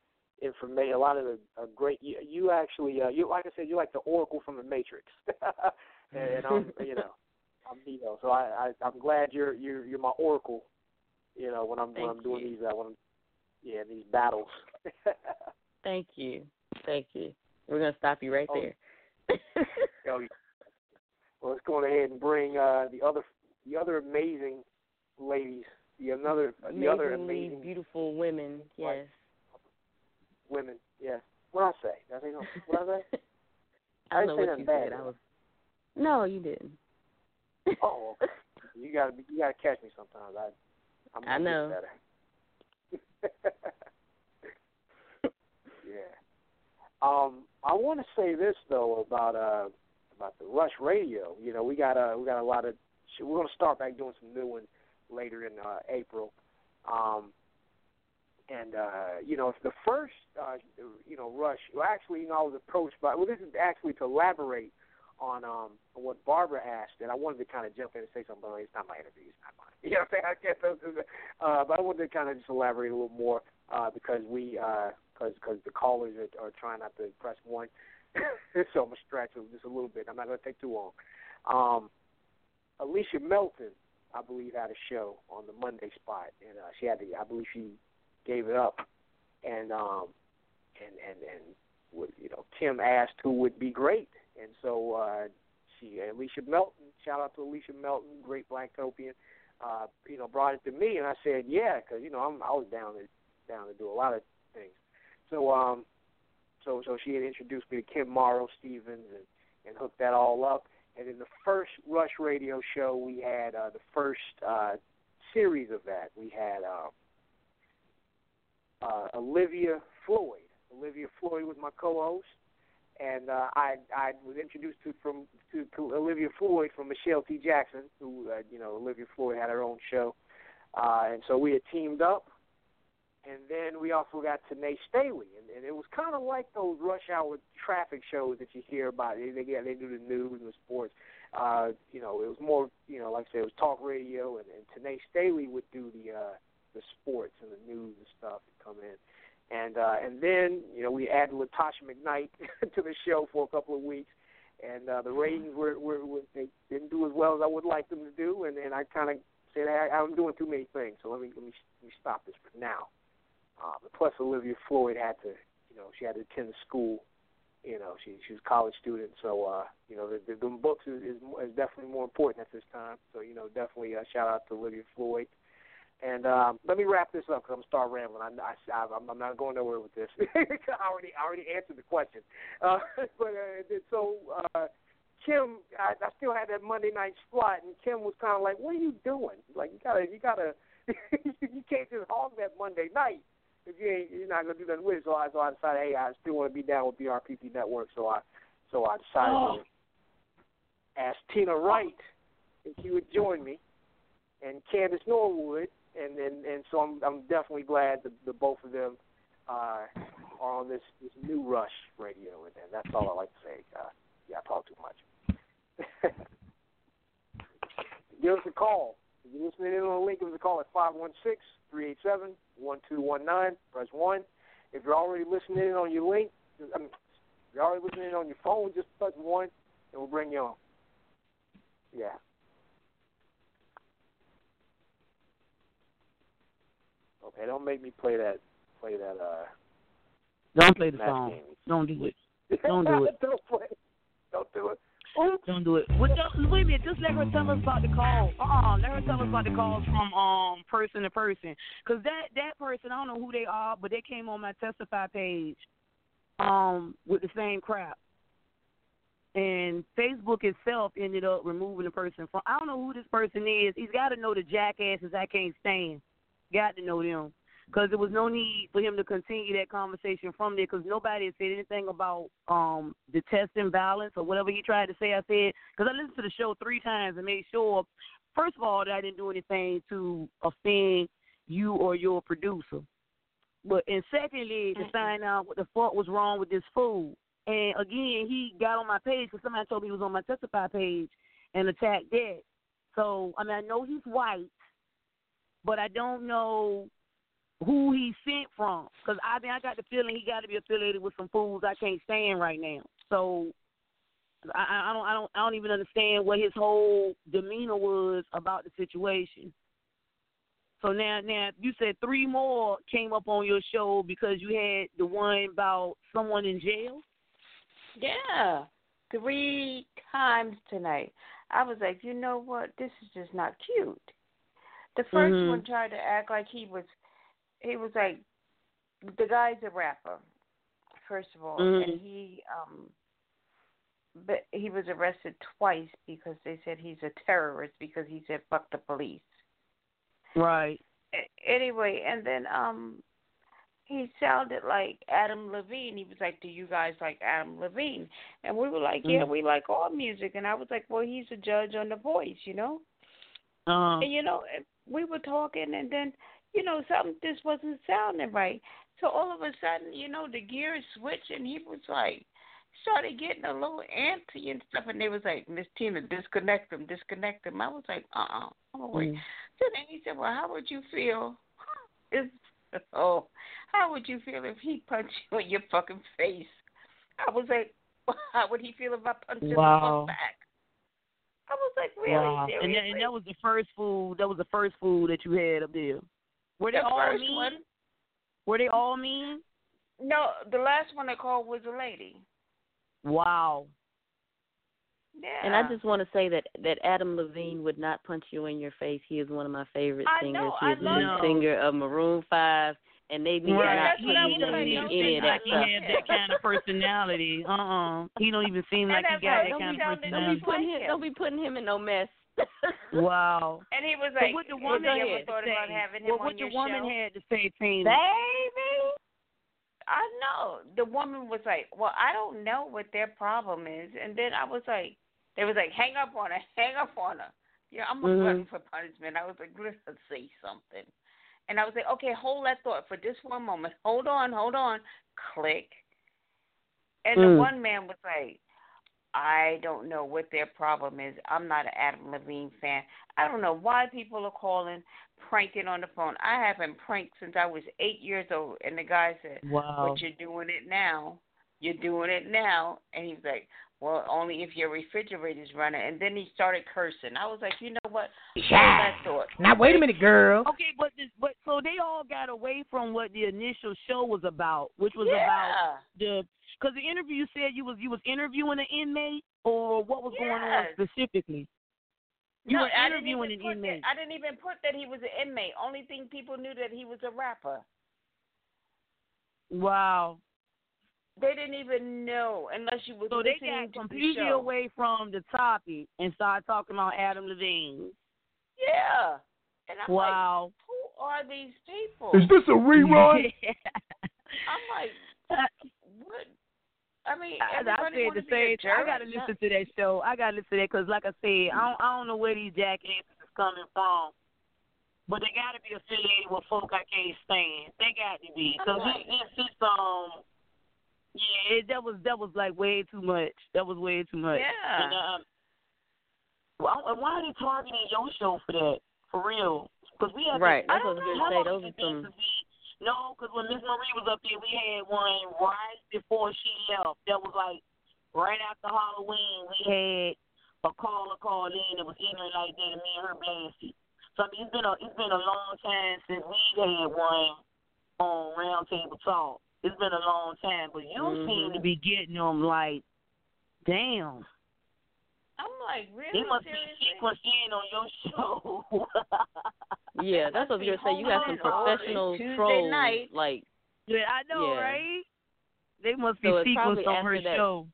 information, a lot of the uh, great. You, you actually, uh, you like I said, you're like the Oracle from the Matrix, and, I'm you know. I'm Neo, so I, I I'm glad you're you're you're my oracle. You know when I'm when I'm doing you. these uh, when I'm yeah these battles. Thank you. Thank you. We're gonna stop you right Oh. there. Oh, yeah. well, let's go ahead and bring uh, the other the other amazing ladies, the another the other amazing beautiful women. Yes. women. Yes. What I say? Did I say something? What I say? I I didn't say nothing bad, said. I was. No, you didn't. Oh, okay. you gotta be, you gotta catch me sometimes. I I'm, I know. Better. yeah. Um, I want to say this though about uh about the Rush Radio. You know, we got uh we got a lot of. We're gonna start back doing some new ones later in uh, April. Um, and uh, you know, the first uh, you know Rush. Well, actually, you know, I was approached by. Well, this is actually to elaborate on um what Barbara asked, and I wanted to kind of jump in and say something. But it's not my interview. It's not mine. You know what I'm saying? I guess, uh, but I wanted to kind of just elaborate a little more uh, because we because because the callers are, are trying not to press one, so I'm gonna stretch just a little bit. I'm not gonna take too long. Um, Alicia Melton, I believe, had a show on the Monday spot, and uh, she had to. I believe she gave it up, and um, and and and would, you know, Kim asked who would be great, and so uh, she Alicia Melton. Shout out to Alicia Melton, great Blacktopian. Uh, you know, brought it to me, and I said, yeah, because you know I'm I was down to down to do a lot of things. So um, so so she had introduced me to Kim Morrow Stevens and and hooked that all up. And in the first Rush Radio show, we had uh, the first uh, series of that. We had uh, uh, Olivia Floyd. Olivia Floyd was my co-host, and uh, I I was introduced to from to, to Olivia Floyd from Michelle T. Jackson, who uh, you know Olivia Floyd had her own show, uh, and so we had teamed up. And then we also got Tanae Staley, and, and it was kind of like those rush hour traffic shows that you hear about. They they, get, they do the news and the sports. Uh, you know, it was more, you know, like I said, it was talk radio, and, and Tanae Staley would do the uh, the sports and the news and stuff and come in. And uh, and then you know we added Latasha McKnight to the show for a couple of weeks, and uh, the ratings were, were, were they didn't do as well as I would like them to do, and and I kind of said hey, I'm doing too many things, so let me let me let me stop this for now. Um, plus, Olivia Floyd had to, you know, she had to attend school. You know, she she was a college student, so uh, you know, the, the, the books is, is is definitely more important at this time. So you know, definitely uh, shout out to Olivia Floyd. And um, let me wrap this up because I'm start rambling. I, I, I'm, I'm not going nowhere with this. I already I already answered the question. Uh, but uh, so uh, Kim, I, I still had that Monday night slot, and Kim was kind of like, "What are you doing? Like you gotta you gotta you can't just hog that Monday night." if you ain't, you're not gonna do nothing with it. So I, so I decided, hey, I still want to be down with BRPP Network. So I, So I decided Oh. to ask Tina Wright if she would join me, and Candace Norwood, and and, and so I'm I'm definitely glad that the both of them uh, are on this this new Rush radio, and, that's all I like to say. Uh, yeah, I talk too much. Give us a call. If you're listening in on the link, give us a call at 516-387-1219. Press 1. If you're already listening in on your link, I mean, if you're already listening in on your phone, just press 1, and we'll bring you on. Yeah. Okay, don't make me play that, play that, uh, Don't play the song. game. Don't do it. Don't do it. don't play. Don't do it. Don't do it. Well, just, wait a minute. Just let her tell us about the call. Uh-uh. Let her tell us about the calls from um person to person. Cause that that person, I don't know who they are, but they came on my testify page, um, with the same crap. And Facebook itself ended up removing the person from. I don't know who this person is. He's got to know the jackasses I can't stand. Got to know them. Because there was no need for him to continue that conversation from there. Because nobody had said anything about um detesting violence or whatever he tried to say. I said because I listened to the show three times and made sure, first of all, that I didn't do anything to offend you or your producer. But and secondly, to find out what the fuck was wrong with this fool. And again, he got on my page because somebody told me he was on my testify page and attacked that. So I mean, I know he's white, but I don't know who he sent from. Because I mean, I got the feeling he got to be affiliated with some fools I can't stand right now. So I, I I don't I don't I don't even understand what his whole demeanor was about the situation. So now now you said three more came up on your show because you had the one about someone in jail. Yeah, three times tonight. I was like, you know what? This is just not cute. The 1st Mhm. one tried to act like he was. He was like, the guy's a rapper, first of all, Mhm. and he um. But he was arrested twice because they said he's a terrorist because he said fuck the police. Right. Anyway, and then um he sounded like Adam Levine. He was like, "Do you guys like Adam Levine?" And we were like, "Yeah, Mhm. we like all music." And I was like, "Well, he's a judge on The Voice, you know." Uh, And you know, we were talking, and then you know, something just wasn't sounding right. So all of a sudden, you know, the gears switched, and he was like, started getting a little antsy and stuff. And they was like, Miss Tina, disconnect him, disconnect him. I was like, uh, uh-uh, I'm gonna wait. Mm. So then he said, well, how would you feel? If, oh, how would you feel if he punched you in your fucking face? I was like, how would he feel if I punched him in the Wow. back? I was like, really? wow. And that, and that was the first food. That was the first food that you had up there. Were they The all first mean? one? Were they all mean? No, the last one I called was a lady. Wow. Yeah. And I just want to say that that Adam Levine would not punch you in your face. He is one of my favorite I singers. know, he I is the love lead singer of Maroon Five, and they need Right. not that's put what I me was in like, any don't of seem that like he stuff. have that kind of personality. Uh uh He don't even seem like And he that's got why that don't kind of be- don't be Don't be personality. putting him. him. Don't be putting him in no mess. Wow. And he was But like, what the woman you ever had to thought say? about having him Well, on what the woman show? had to say, Tina? Baby, I know. The woman was like, "Well, I don't know what their problem is," and then I was like, "They was like, hang up on her, hang up on her." Yeah, I'm Mhm. running for punishment. I was like, "Let's say something," and I was like, "Okay, hold that thought for just one moment. Hold on, hold on." Click. And the Mm. one man was like, I don't know what their problem is. I'm not an Adam Levine fan. I don't know why people are calling, pranking on the phone. I haven't pranked since I was eight years old. And the guy said, Wow. But you're doing it now. You're doing it now. And he's like, Well, only if your refrigerator's running. And then he started cursing. I was like, You know what? Hold that thought. Now wait a minute, girl. Okay, but this, but so they all got away from what the initial show was about, which was Yeah. about the because the interview said you was you was interviewing an inmate or what was going on specifically. You no, were interviewing an inmate. That, I didn't even put that he was an inmate. Only thing people knew that he was a rapper. Wow. They didn't even know unless you were So they listening got to completely the away from the topic and started talking about Adam Levine. Yeah. And I'm like, Wow. who are these people? Is this a rerun? I'm like, what? I mean, I- I said the same. I gotta listen to that show. I gotta listen to that because, like I said, I don't, I don't know where these jackasses is coming from, but they gotta be affiliated with folk I can't stand. They got to be because Right. it, it's just um. Yeah, it, that was that was like way too much. That was way too much. Yeah. And, um, why, why are they targeting your show for that? For real? Because we have Right, To, that's what I was gonna say. Those are some. no, because when Miss Marie was up there, we had one right before she left. That was like right after Halloween. We had a caller call in that was ignorant like that, and me and her blasted. So I mean, it's been a it's been a long time since we had one on Round Table Talk. It's been a long time, but you seem to be getting them like, damn. I'm like, really? They must Seriously? be sequenced in on your show. Yeah, that's what I was gonna say. You got some professional Tuesday trolls, night. like yeah, I know, Yeah. right? They must be So it's sequenced on her that- show.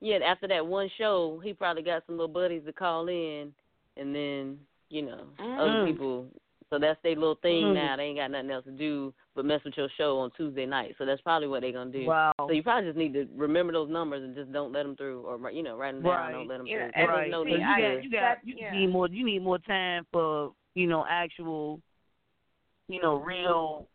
yeah. After that one show, he probably got some little buddies to call in, and then you know other Mm. people. So that's their little thing Mm. now. They ain't got nothing else to do but mess with your show on Tuesday night. So that's probably what they're gonna do. Wow. So you probably just need to remember those numbers and just don't let them through, or you know write them down. Right. Don't let them Yeah, through. and right. them know So that you you're got you got you yeah. need more you need more time for you know actual you know real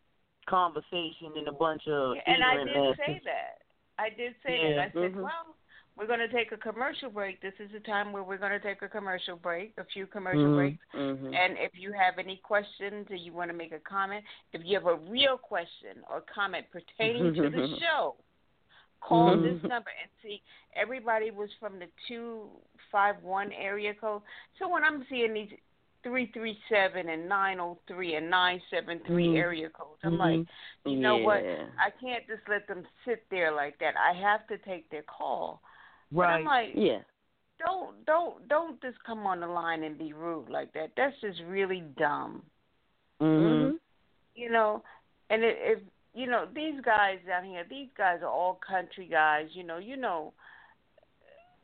conversation than a bunch of Yeah, and I did masses. say that. I did say Yeah. that. I said, Mhm. well, we're going to take a commercial break. This is the time where we're going to take a commercial break, a few commercial Mhm. breaks. Mhm. And if you have any questions or you want to make a comment, if you have a real question or comment pertaining to the show, call Mhm. this number and see. Everybody was from the two five one area code. So when I'm seeing these three three seven and nine oh three and nine seven three Mhm. area codes, I'm Mhm. like, you know what? I can't just let them sit there like that. I have to take their call. But Right. I'm like, Yeah. don't don't don't just come on the line and be rude like that. That's just really dumb. Mm-hmm. You know, and it, if you know these guys down here, these guys are all country guys. You know, you know,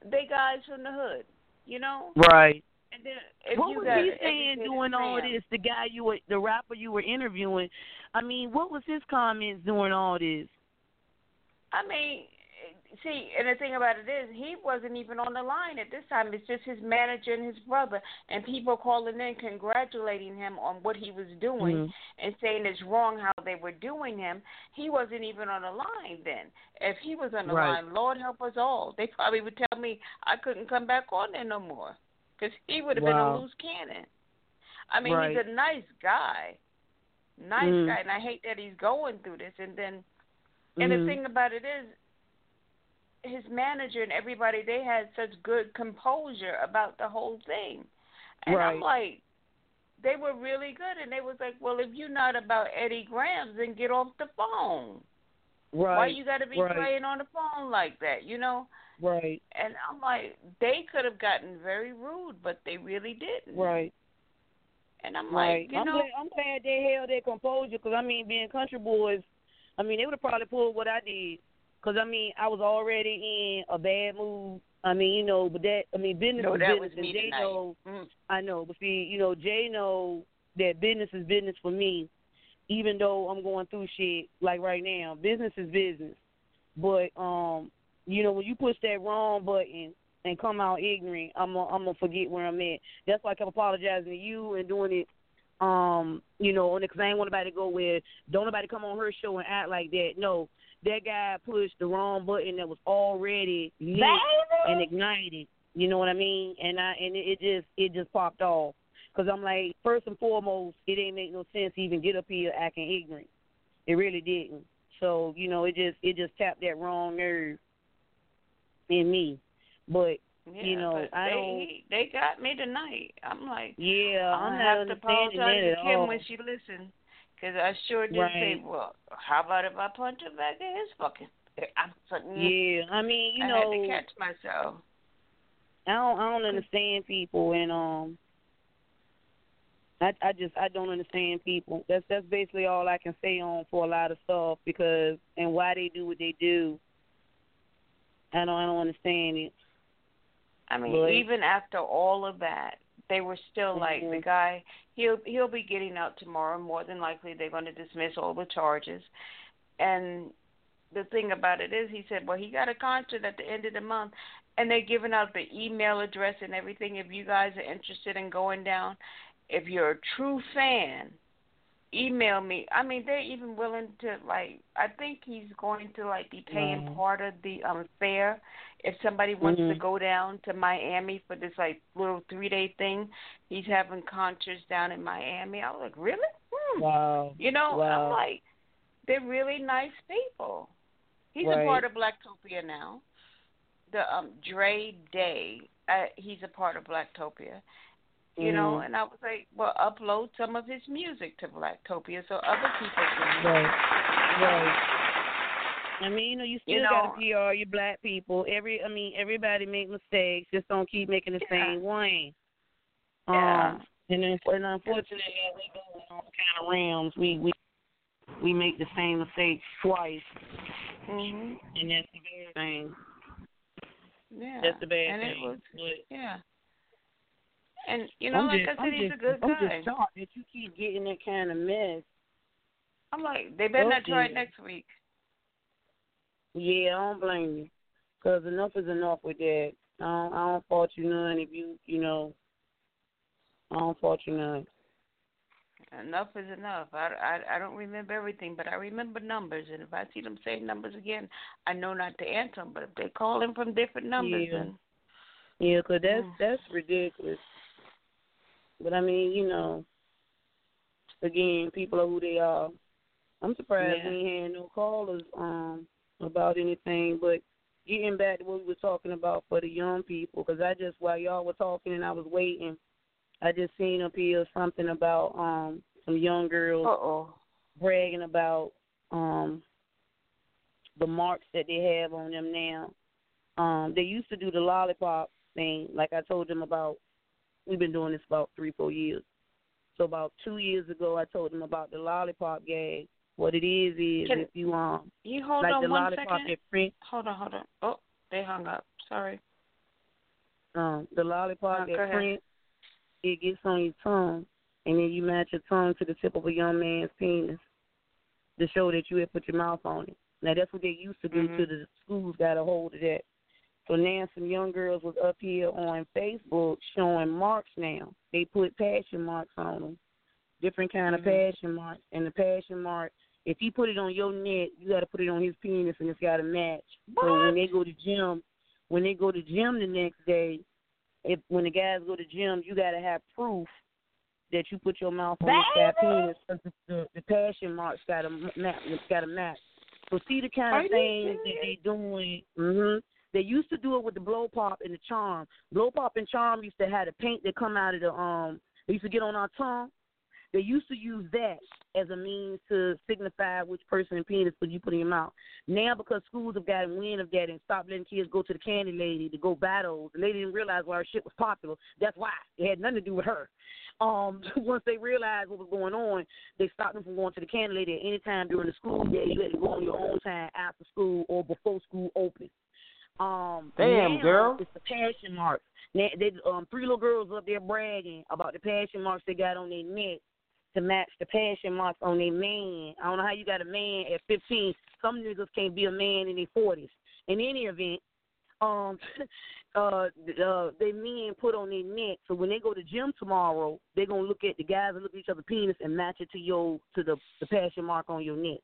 they guys from the hood. You know, Right. and then if what you was got he saying doing all fam- this? The guy you were, the rapper you were interviewing. I mean, what was his comments doing all this? I mean, see, and the thing about it is, he wasn't even on the line at this time. It's just his manager and his brother, and people calling in congratulating him on what he was doing Mhm. and saying it's wrong how they were doing him. He wasn't even on the line then. If he was on the Right. line, Lord help us all. They probably would tell me I couldn't come back on there no more because he would have been a loose cannon. I mean, Right. he's a nice guy, nice Mm. guy, and I hate that he's going through this. And then and Mhm. the thing about it is, his manager and everybody they had such good composure about the whole thing, and I'm like, they were really good, and they was like, well, if you're not about Eddie Graham, then get off the phone. Right. Why you got to be right. playing on the phone like that, you know? Right. And I'm like, they could have gotten very rude, but they really didn't. Right. And I'm Right. like, you I'm know, glad, I'm glad they held their composure because I mean, being country boys, I mean, they would have probably pulled what I did because I mean, I was already in a bad mood. I mean, you know, but that I mean, business no, is that business, was and Jay tonight. know. Mm. I know, but see, you know, Jay know that business is business for me, even though I'm going through shit like right now. Business is business, but um, you know, when you push that wrong button and come out ignorant, I'm gonna, I'm gonna forget where I'm at. That's why I kept apologizing to you and doing it. Um, you know, because I ain't want nobody to go where don't nobody come on her show and act like that. No, that guy pushed the wrong button that was already lit and ignited. You know what I mean? And I and it, it just it just popped off because I'm like, first and foremost, it ain't make no sense to even get up here acting ignorant. It really didn't. So you know, it just it just tapped that wrong nerve in me. But Yeah, you know, I they, don't. he- they got me tonight. I'm like, Yeah, I'm gonna not have to apologize to Kim all. when she listens, because I sure did Right. say, well, how about if I punch her back in his fucking? I'm fucking. Yeah, I mean, you I know, had to catch myself. I don't I don't understand people and um I I just I don't understand people. That's that's basically all I can say on for a lot of stuff because and why they do what they do. I don't I don't understand it. I mean, But- even after all of that, they were still like the Mhm. guy. He'll he'll be getting out tomorrow. More than likely, they're going to dismiss all the charges, and the thing about it is, he said, well, he got a concert at the end of the month, and they're giving out the email address and everything. If you guys are interested in going down, if you're a true fan, email me. I mean, they're even willing to like. I think he's going to like be paying Mhm. part of the um fare if somebody wants to Mhm. go down to Miami for this like little three day thing. He's having concerts down in Miami. I was like, really? Hmm. Wow. You know, Wow. I'm like, they're really nice people. He's Right. a part of Blacktopia now. The um Dre Day, uh, he's a part of Blacktopia. You know, Mhm. and I was like, well, upload some of his music to Blacktopia so other people can. Right. Right. I mean, you know, you still You know- gotta PR your black people. Every, I mean, everybody make mistakes. Just don't keep making the same one. Yeah. Um, and then, and unfortunately, we go in all kind of realms. We we we make the same mistake twice, Mhm. and that's the bad thing. Yeah. That's the bad and thing. It was, But yeah. And you know, I'm like just, I said, I'm he's just, a good I'm guy. just shocked that you keep getting that kind of mess. I'm like, they better not try it next week. Yeah, I don't blame you. Cause enough is enough with that. I don't, I don't fault you none if you, you know. I don't fault you none. Enough is enough. I, I, I don't remember everything, but I remember numbers. And if I see them say numbers again, I know not to answer them. But if they call in from different numbers, Yeah. then Yeah, 'cause that's Mm. that's ridiculous. But I mean, you know, again, people are who they are. I'm surprised Yeah. we ain't had no callers um about anything. But getting back to what we were talking about for the young people, 'cause I just while y'all were talking and I was waiting, I just seen up here something about um some young girls Uh-oh. bragging about um the marks that they have on them now. Um, they used to do the lollipop thing, like I told them about. We've been doing this about three, four years. So about two years ago, I told them about the lollipop gag. What it is is Can- if you um you hold like on the one lollipop second. print Hold on, hold on. Oh, they hung up. Sorry. um the lollipop that ahead. print it gets on your tongue and then you match your tongue to the tip of a young man's penis to show that you had put your mouth on it. Now that's what they used to do Mhm. to the schools got a hold of that. So now some young girls was up here on Facebook showing marks now. They put passion marks on them. Different kind Mhm. of passion marks. And the passion mark if you put it on your neck, you gotta put it on his penis and it's gotta match. So when they go to gym when they go to gym the next day, if when the guys go to gym, you gotta have proof that you put your mouth on this penis. The, the, the passion marks gotta match. It's gotta match. So see the kind of things that they doing. Mhm. They used to do it with the blow pop and the charm. Blow pop and charm used to have the paint that come out of the um. They used to get on our tongue. They used to use that as a means to signify which person and penis you put in your mouth. Now because schools have gotten wind of that and stopped letting kids go to the candy lady to go buy those, the lady didn't realize why her shit was popular. That's why. It had nothing to do with her. Um, once they realized what was going on, they stopped them from going to the candy lady at any time during the school day. You had to go on your own time after school or before school opened. Um, Damn, girl. It's the passion marks. Now, they, um, three little girls up there bragging about the passion marks they got on their neck to match the passion marks on their man. I don't know how you got a man at 15. Some niggas can't be a man in their 40s. In any event, um, uh, uh, they men put on their neck. So when they go to gym tomorrow, they're gonna look at the guys and look at each other's penis and match it to your to the the passion mark on your neck.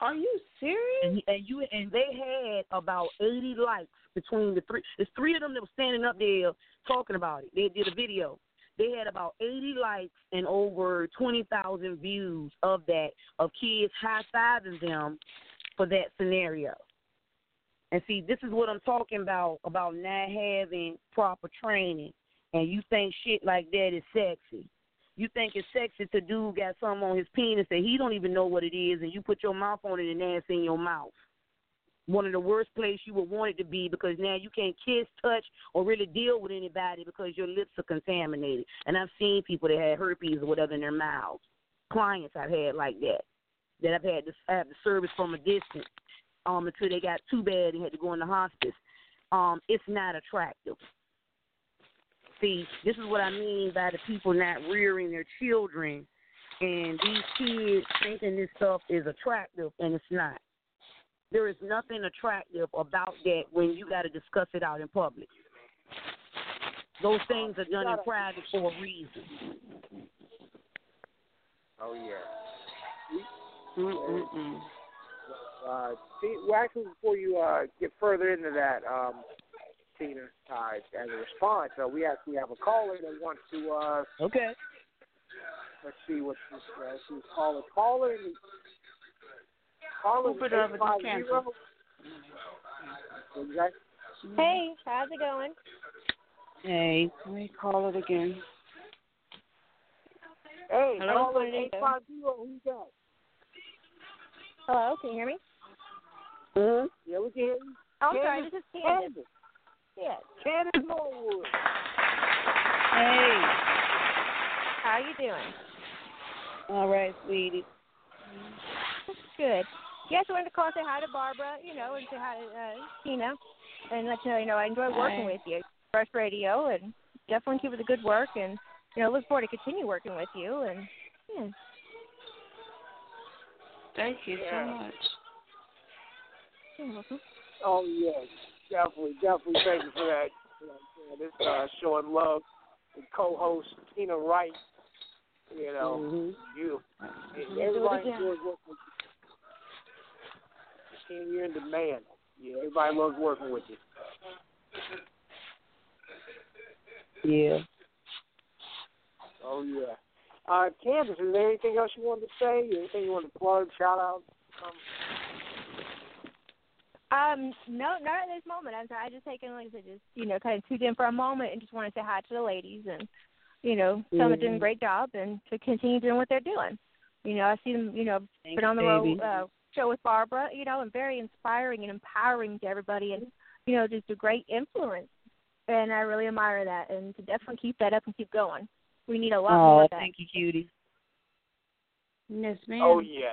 Are you serious? And, and you and they had about eighty likes between the three. There's three of them that were standing up there talking about it. They did a video. They had about eighty likes and over twenty thousand views of that of kids high fiving them for that scenario. And see, this is what I'm talking about about not having proper training. And you think shit like that is sexy. You think it's sexy to dude got something on his penis that he don't even know what it is, and you put your mouth on it and now it's in your mouth. One of the worst places you would want it to be because now you can't kiss, touch, or really deal with anybody because your lips are contaminated. And I've seen people that had herpes or whatever in their mouths. Clients I've had like that that I've had to have the service from a distance um, until they got too bad and had to go in the hospice. Um, it's not attractive. See, this is what I mean by the people not rearing their children and these kids thinking this stuff is attractive and it's not. there is nothing attractive about that when you got to discuss it out in public. Those things are done in private for a reason. Oh yeah. Mm-mm-mm. Uh, see, well, actually, before you uh, get further into that, um, Tina, uh, as a response, uh, we actually have a caller that wants to. Uh, okay. Let's see what this. Uh, she's caller. Caller. Caller. Move it over to 850. cancel. Exactly. Hey, how's it going? Hey, let me call it again. Hey, Hello? caller eight five zero. Who you got? Hello, can you hear me? Mm-hmm. Yeah, we can hear you. Oh, I'm sorry, this is Candace. Candace. Yes. Candace Norwood. Hey. How you doing? All right, sweetie. Good. Yes, I wanted to call and say hi to Barbara, you know, and say hi to uh, Tina, and let you know, you know, I enjoy working Hi. with you. Rush Radio, and definitely keep up the good work, and you know, look forward to continue working with you, and yeah. Thank you Yeah. so much. You're welcome. Oh yes, definitely, definitely. Thank you for that. for that, Candace. Uh, showing love and co-host Tina Wright. You know, Mhm. you. Everybody enjoys working with you. Tina, you're in demand. Yeah, everybody loves working with you. Yeah. Oh yeah. Uh, Candace, is there anything else you wanted to say? Anything you want to plug? Shout out? Um, Um, no, not at this moment. I'm sorry. I just taken like I said, just you know, kind of tuned in for a moment and just want to say hi to the ladies and you know, some are doing a Mhm. great job and to continue doing what they're doing. You know, I see them, you know, Thank been on the you, road uh, show with Barbara, you know, and very inspiring and empowering to everybody, and you know, just a great influence. And I really admire that, and to definitely keep that up and keep going. We need a lot more Oh, of that. thank you, cutie. Yes, ma'am. Oh yeah.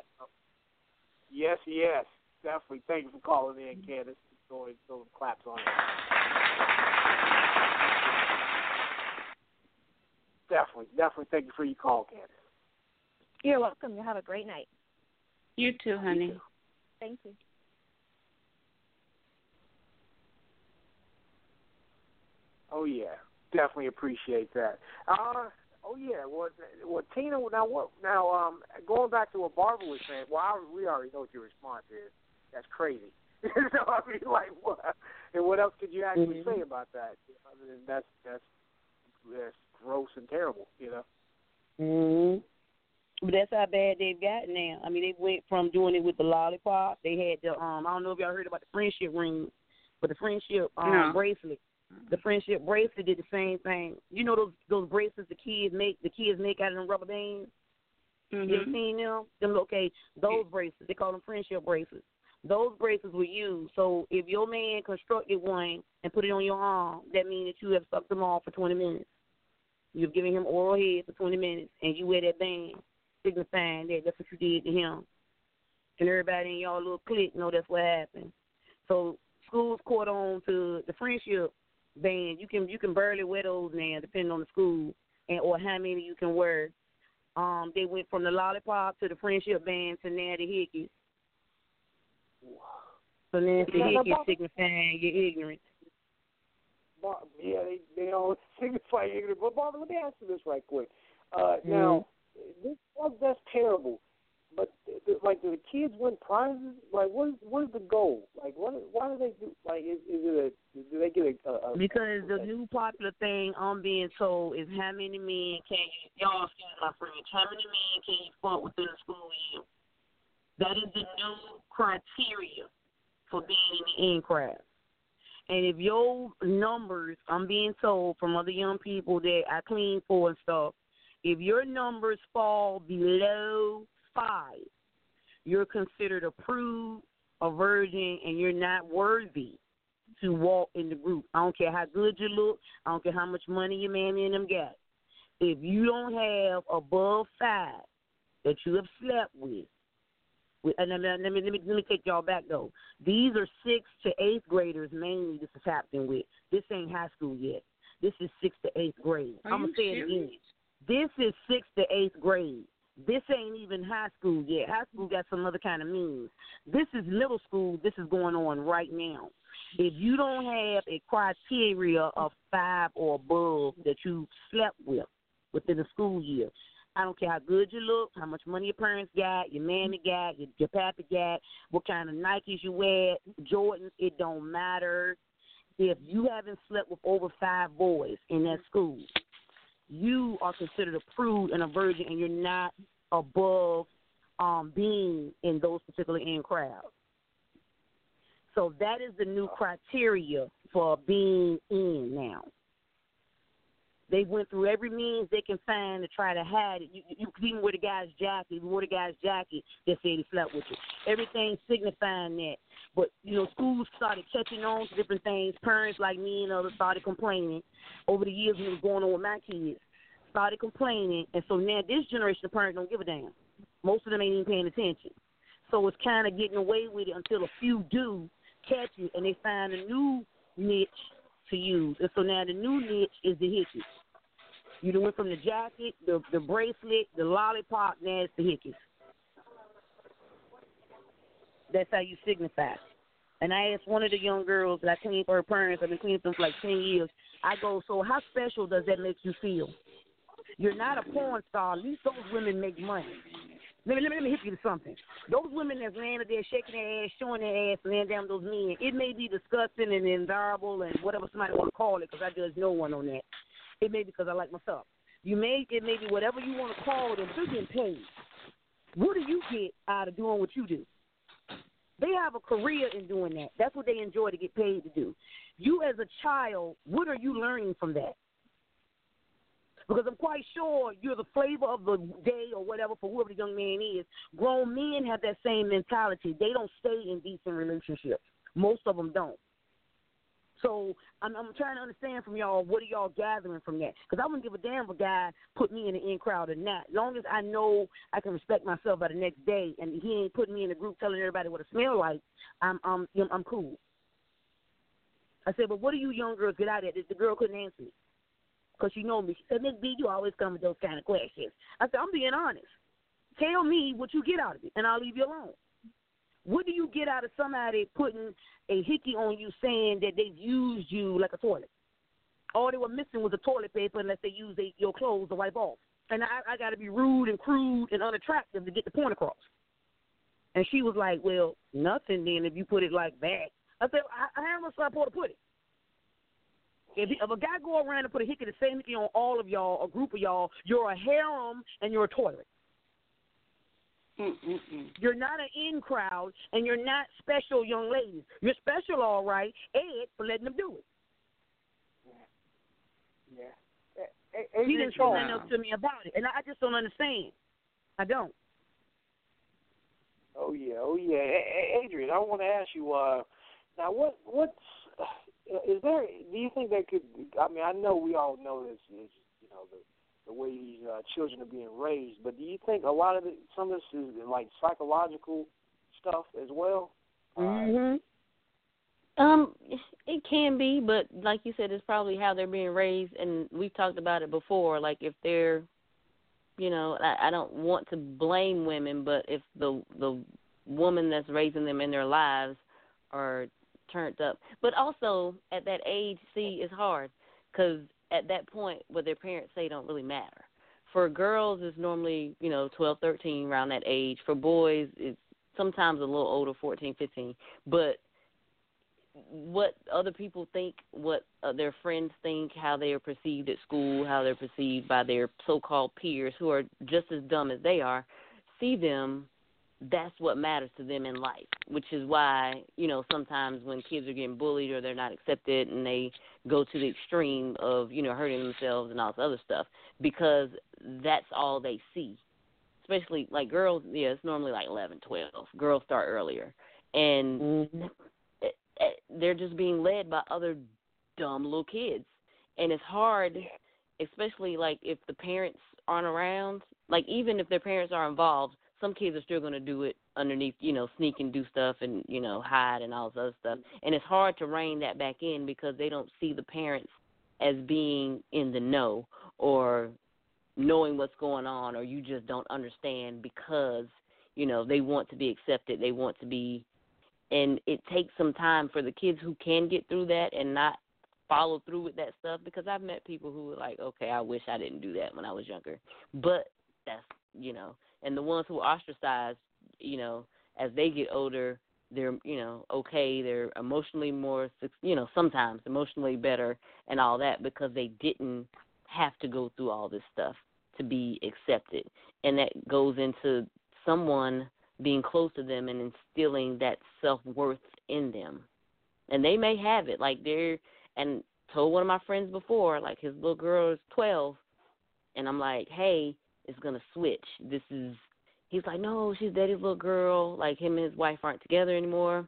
Yes, yes, definitely. Thank you for calling in, Candace. Throwing throwing claps on it. Definitely, definitely. Thank you for your call, Candace. You're welcome. You have a great night. You too, honey. Thank you. Oh yeah, definitely appreciate that. Uh, oh yeah. Well, well, Tina. Now what? Now, um, going back to what Barbara was saying. Well, I, we already know what your response is. That's crazy. so I mean, like, what? And what else could you actually Mhm. say about that? Other than that's that's that's gross and terrible. You know. hmm But that's how bad they've gotten now. I mean, they went from doing it with the lollipop. They had the um. I don't know if y'all heard about the friendship ring, but the friendship um No. bracelet. The friendship bracelet did the same thing. You know those those bracelets the kids make the kids make out of them rubber bands. You ever Mhm. seen them? Them okay, those bracelets. They call them friendship bracelets. Those bracelets were used. So if your man constructed one and put it on your arm, that means that you have sucked them off for 20 minutes. You've given him oral head for 20 minutes, and you wear that band, signifying that that's what you did to him. And everybody in y'all little clique know that's what happened. So schools caught on to the friendship band. You can you can barely wear those now, depending on the school and or how many you can wear. Um, they went from the lollipop to the friendship band to now the hickeys. So Nancy Yeah, no, Hickey Bob- signifying your ignorance. Bar- yeah, they they all signify ignorant. But Barbara, let me ask you this right quick. Uh, Mm-hmm. Now, this that, that's terrible. But like, do the kids win prizes? Like, what is what is the goal? Like, what? Why do they do? Like, is, is it a? Do they get a? a, a Because the new popular thing I'm being told is how many men can you y'all excuse my French, how many men can you fuck within the school year? That is the new criteria for being in the in crowd. And if your numbers, I'm being told from other young people that I clean for and stuff, if your numbers fall below five, you're considered a prude, a virgin, and you're not worthy to walk in the group. I don't care how good you look. I don't care how much money your mammy and them got. If you don't have above five that you have slept with, with and let me, let me let me let me take y'all back though. These are sixth to eighth graders mainly. This is happening with. This ain't high school yet. This is sixth to eighth grade. Are I'm gonna say it serious? again. This is sixth to eighth grade. This ain't even high school yet. High school got some other kind of means. This is middle school. This is going on right now. If you don't have a criteria of five or above that you slept with within the school year, I don't care how good you look, how much money your parents got, your mammy got, your, your pappy got, what kind of Nikes you wear, Jordans, it don't matter. If you haven't slept with over five boys in that school, you are considered a prude and a virgin, and you're not above um, being in those particular in crowds. So that is the new criteria for being in now. They went through every means they can find to try to hide it. You, you even wear the guy's jacket. You wore the guy's jacket that said he slept with you. Everything signifying that. But you know, schools started catching on to different things. Parents like me and others started complaining over the years when it was going on with my kids. Started complaining, and so now this generation of parents don't give a damn. Most of them ain't even paying attention. So it's kind of getting away with it until a few do catch it, and they find a new niche to use. And so now the new niche is the hickeys. You done went from the jacket, the the bracelet, the lollipop, now it's the hickeys. That's how you signify. And I asked one of the young girls that I cleaned for her parents, I've been cleaning them for like 10 years. I go, so how special does that make you feel? You're not a porn star. At least those women make money. Let me, let me, let me hit you to something. Those women that's laying there shaking their ass, showing their ass, laying down those men, it may be disgusting and inviolable and whatever somebody want to call it because I judge no one on that. It may be because I like myself. You may, it may be whatever you want to call it, but they're getting paid. What do you get out of doing what you do? They have a career in doing that. That's what they enjoy to get paid to do. You, as a child, what are you learning from that? Because I'm quite sure you're the flavor of the day or whatever for whoever the young man is. Grown men have that same mentality. They don't stay in decent relationships. Most of them don't. So I'm, I'm trying to understand from y'all what are y'all gathering from that? Because I wouldn't give a damn if a guy put me in the in crowd or not. As long as I know I can respect myself by the next day, and he ain't putting me in a group telling everybody what I smell like, I'm I'm I'm cool. I said, but what do you young girls get out of it? The girl couldn't answer me because she know me. She said, Miss B, you always come with those kind of questions. I said, I'm being honest. Tell me what you get out of it, and I'll leave you alone. What do you get out of somebody putting a hickey on you saying that they've used you like a toilet? All they were missing was a toilet paper unless they used they, your clothes to wipe off. And I, I got to be rude and crude and unattractive to get the point across. And she was like, well, nothing then if you put it like that. I said, I, I no support to put it. If, if a guy go around and put a hickey, the same hickey on all of y'all, a group of y'all, you're a harem and you're a toilet. Mm-mm-mm. You're not an in crowd, and you're not special young ladies. You're special, all right, Ed, for letting them do it. Yeah. he didn't say nothing else to me about it, and I just don't understand. I don't. Oh yeah, oh yeah. A- A- Adrienne, I want to ask you. uh Now, what what's is there? Do you think that could? I mean, I know we all know this is you know the the way these uh, children are being raised. But do you think a lot of it, some of this is like psychological stuff as well? Mhm. Um, it can be, but like you said, it's probably how they're being raised, and we've talked about it before. Like if they're, you know, I, I don't want to blame women, but if the the woman that's raising them in their lives are turned up, but also at that age, see, it's hard because at that point what their parents say don't really matter. For girls, it's normally you know twelve, thirteen, around that age. For boys, it's sometimes a little older, fourteen, fifteen. But what other people think, what uh, their friends think, how they are perceived at school, how they're perceived by their so-called peers who are just as dumb as they are, see them. That's what matters to them in life, which is why you know sometimes when kids are getting bullied or they're not accepted and they go to the extreme of you know hurting themselves and all this other stuff because that's all they see. Especially like girls, yeah, it's normally like eleven, twelve. Girls start earlier, and Mm-hmm. it, it, they're just being led by other dumb little kids, and it's hard, especially like if the parents aren't around. Like even if their parents are involved, some kids are still going to do it underneath, you know, sneak and do stuff and you know hide and all this other stuff. And it's hard to rein that back in because they don't see the parents as being in the know or knowing what's going on or you just don't understand because you know they want to be accepted they want to be and it takes some time for the kids who can get through that and not follow through with that stuff because I've met people who were like, okay, I wish I didn't do that when I was younger, but that's you know, and the ones who are ostracized, you know, as they get older, they're you know okay, they're emotionally more, you know, sometimes emotionally better and all that because they didn't have to go through all this stuff to be accepted, and that goes into someone being close to them and instilling that self worth in them. And they may have it, like they're and told one of my friends before, like his little girl is twelve and I'm like, Hey, it's gonna switch. This is he's like, No, she's daddy's little girl, like him and his wife aren't together anymore.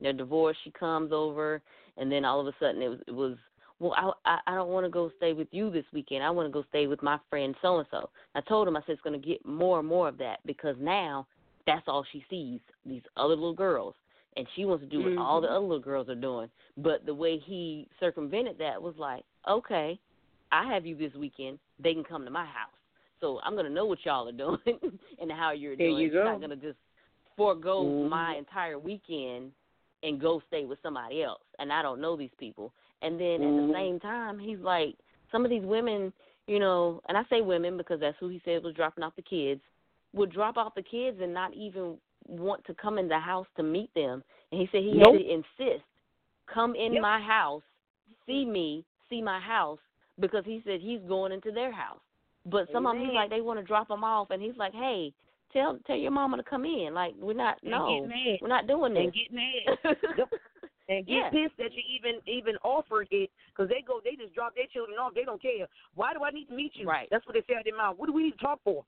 They're divorced, she comes over and then all of a sudden it was it was well, I I, I don't want to go stay with you this weekend. I want to go stay with my friend so and so. I told him I said it's going to get more and more of that because now that's all she sees these other little girls and she wants to do what mm-hmm. all the mm-hmm. other little girls are doing but the way he circumvented that was like okay i have you this weekend they can come to my house so i'm going to know what y'all are doing and how you're there doing you go. i'm not going to just forego mm-hmm. my entire weekend and go stay with somebody else and i don't know these people and then mm-hmm. at the mm-hmm. same time he's like some of these women you know and i say women because that's who he said was dropping off the kids would drop off the kids and not even want to come in the house to meet them. And he said he nope. had to insist, come in yep. my house, see me, see my house, because he said he's going into their house. But some Amen. of them, he's like, they want to drop them off, and he's like, hey, tell tell your mama to come in. Like we're not, and no, we're not doing this. And get mad. And get yeah. pissed that you even even offered it because they go they just drop their children off they don't care why do I need to meet you right that's what they say out their mouth what do we need to talk for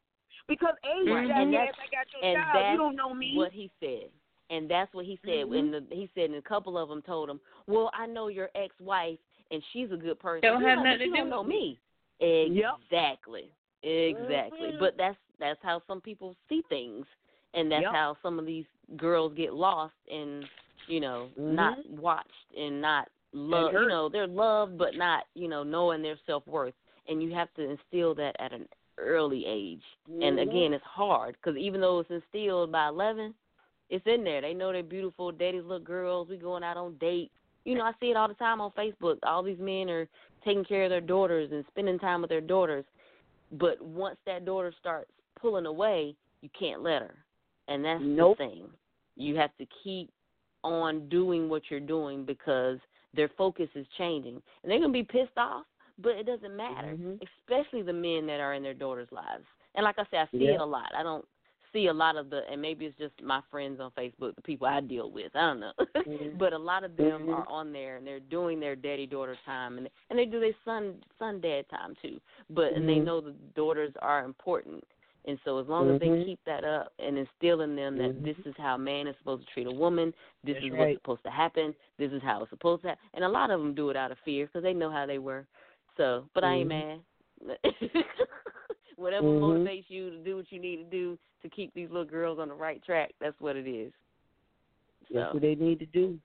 because age right. and that's, I got your and child. You don't know me. What he said. And that's what he said. Mm-hmm. And the, he said, and a couple of them told him, "Well, I know your ex-wife, and she's a good person. Don't yeah, have nothing you to do don't know with me." Yep. Exactly. Exactly. Mm-hmm. But that's that's how some people see things, and that's yep. how some of these girls get lost and you know mm-hmm. not watched and not loved. You know, they're loved but not you know knowing their self worth. And you have to instill that at an early age. Mm-hmm. And again, it's hard because even though it's instilled by 11, it's in there. They know they're beautiful, daddy's little girls. We going out on dates. You know, I see it all the time on Facebook. All these men are taking care of their daughters and spending time with their daughters. But once that daughter starts pulling away, you can't let her. And that's nope. the thing. You have to keep on doing what you're doing because their focus is changing. And they're going to be pissed off but it doesn't matter, mm-hmm. especially the men that are in their daughters' lives. And like I said, I see yeah. it a lot. I don't see a lot of the, and maybe it's just my friends on Facebook, the people I deal with. I don't know, mm-hmm. but a lot of them mm-hmm. are on there and they're doing their daddy daughter time, and and they do their son son dad time too. But and they Mm-hmm. know the daughters are important. And so as long as they Mhm. keep that up and instill in them that this is how a man is supposed to treat a woman, this That's is right. what's supposed to happen, this is how it's supposed to happen. And a lot of them do it out of fear because they know how they were. So, but I ain't mad. Whatever Mhm. motivates you to do what you need to do to keep these little girls on the right track, that's what it is. So, That's what they need to do.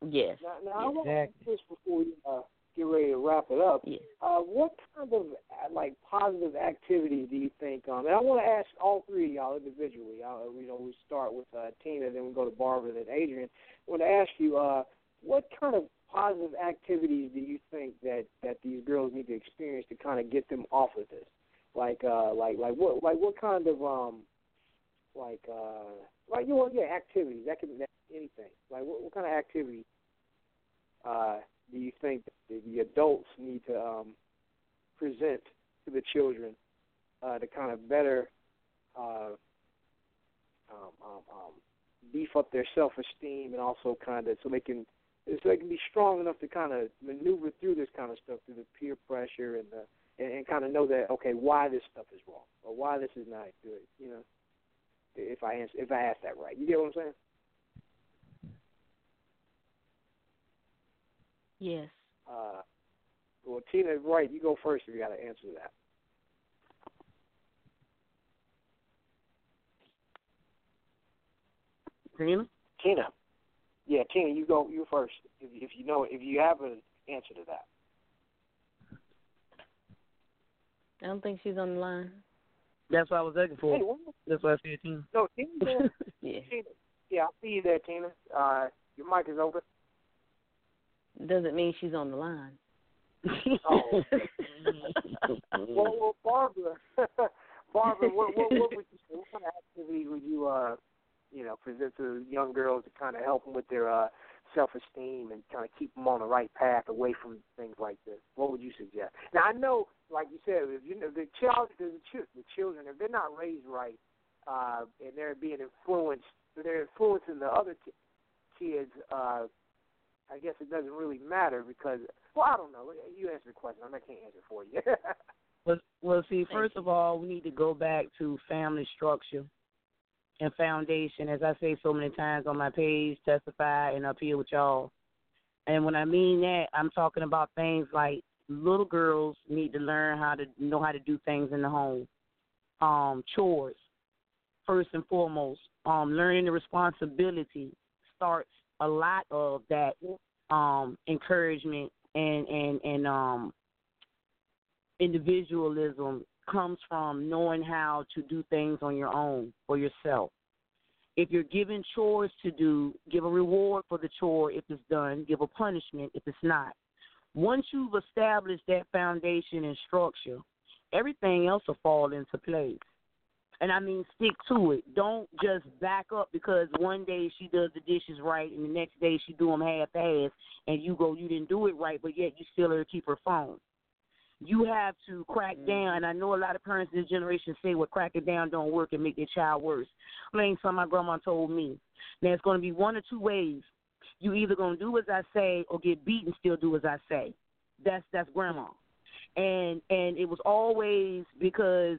yes. Now, now I want to ask this before we uh, get ready to wrap it up. Yes. Uh, what kind of uh, like positive activities do you think? Um, and I want to ask all three of y'all individually. Uh, you know, we start with uh, Tina, then we go to Barbara, then Adrienne. I want to ask you, uh, what kind of positive activities do you think that that these girls need to experience to kind of get them off of this? Like, uh, like, like what, like what kind of um, like, uh, like you know, yeah, activities. That can that, anything. Like, what, what kind of activity uh, do you think that the adults need to um, present to the children uh, to kind of better uh, um, um, um, beef up their self-esteem and also kind of so they can so they can be strong enough to kind of maneuver through this kind of stuff through the peer pressure and the and, and kind of know that okay why this stuff is wrong or why this is not good you know if I answer, if I ask that right. You get what I'm saying? Yes. uh, well Tina right you go first if you got to answer that. Tina? Tina. Yeah Tina you go you first if, if you know if you have an answer to that I don't think she's on the line. That's what I was looking for. Hey, what? That's why I said Tina. No, Tina. Yeah. Tina. Yeah, I see you there, Tina. Uh, your mic is open. Doesn't mean she's on the line. Oh. well, well, Barbara, Barbara, what, what, what would you? What kind of activity would you, uh, you know, present to young girls to kind of help them with their uh, self-esteem and kind of keep them on the right path away from things like this? What would you suggest? Now, I know, like you said, if you know the child, the, ch- the children, if they're not raised right, uh, and they're being influenced, they're influencing the other ki- kids. Uh, I guess it doesn't really matter because, well, I don't know. You answer the question. I can't answer for you. Well, well, see, first of all, we need to go back to family structure and foundation. As I say so many times on my page, testify, and here with y'all. And when I mean that, I'm talking about things like little girls need to learn how to know how to do things in the home. Um, chores, first and foremost. Um, learning the responsibility starts a lot of that um encouragement and and and um individualism comes from knowing how to do things on your own for yourself. If you're given chores to do, give a reward for the chore if it's done, give a punishment if it's not. Once you've established that foundation and structure, everything else will fall into place. And I mean, stick to it. Don't just back up because one day she does the dishes right and the next day she do them half-ass, and you go, you didn't do it right, but yet you still her keep her phone. You have to crack mm-hmm. down. And I know a lot of parents in this generation say, "Well, cracking down don't work and make their child worse." Plain something my grandma told me. Now it's going to be one or two ways. You either going to do as I say or get beat and still do as I say. That's that's grandma. And and it was always because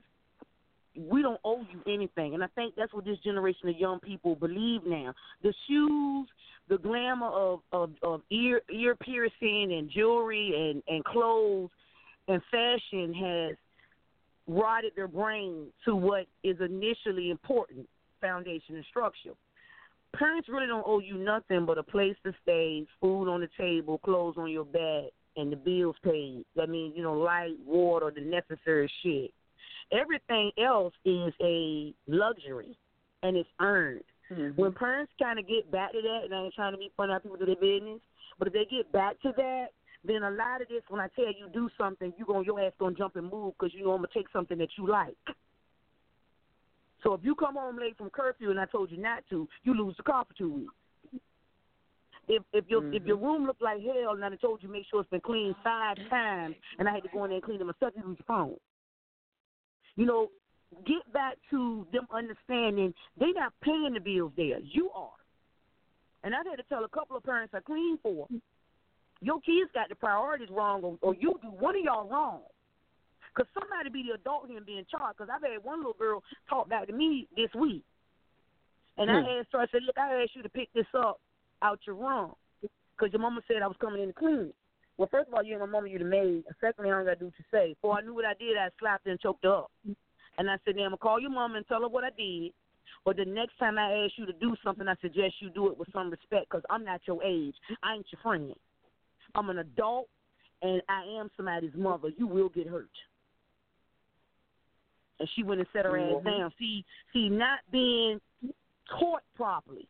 we don't owe you anything. And I think that's what this generation of young people believe now. The shoes, the glamour of of, of ear ear piercing and jewelry and and clothes and fashion has rotted their brain to what is initially important, foundation and structure. Parents really don't owe you nothing but a place to stay, food on the table, clothes on your back, and the bills paid. That means, you know, light, water, the necessary shit. Everything else is a luxury and it's earned. Mm-hmm. When parents kind of get back to that, and I ain't trying to be funny, how people do their business, but if they get back to that, then a lot of this, when I tell you do something, you going your ass gonna jump and move because you know I'm gonna take something that you like. So if you come home late from curfew and I told you not to, you lose the car for two weeks. If if your if your mm-hmm. room looked like hell and I told you make sure it's been cleaned five times and I had to go in there and clean it myself, you lose your phone. You know, get back to them understanding they not paying the bills there. You are. And I've had to tell a couple of parents I clean for. Your kids got the priorities wrong, or, or you do one of y'all wrong. Because somebody be the adult here and being charged. Because I've had one little girl talk back to me this week. And I Hmm. asked her, I said, Look, I asked you to pick this up out your room. Because your mama said I was coming in to clean it. Well, first of all, you ain't my mama, you the maid. And secondly, I don't got to do what you say. Before I knew what I did, I slapped her and choked her up. And I said, now I'm going to call your mama and tell her what I did. But the next time I ask you to do something, I suggest you do it with some respect because I'm not your age. I ain't your friend. I'm an adult, and I am somebody's mother. You will get hurt. And she went and set her ass Mhm. down. See, see, not being taught properly,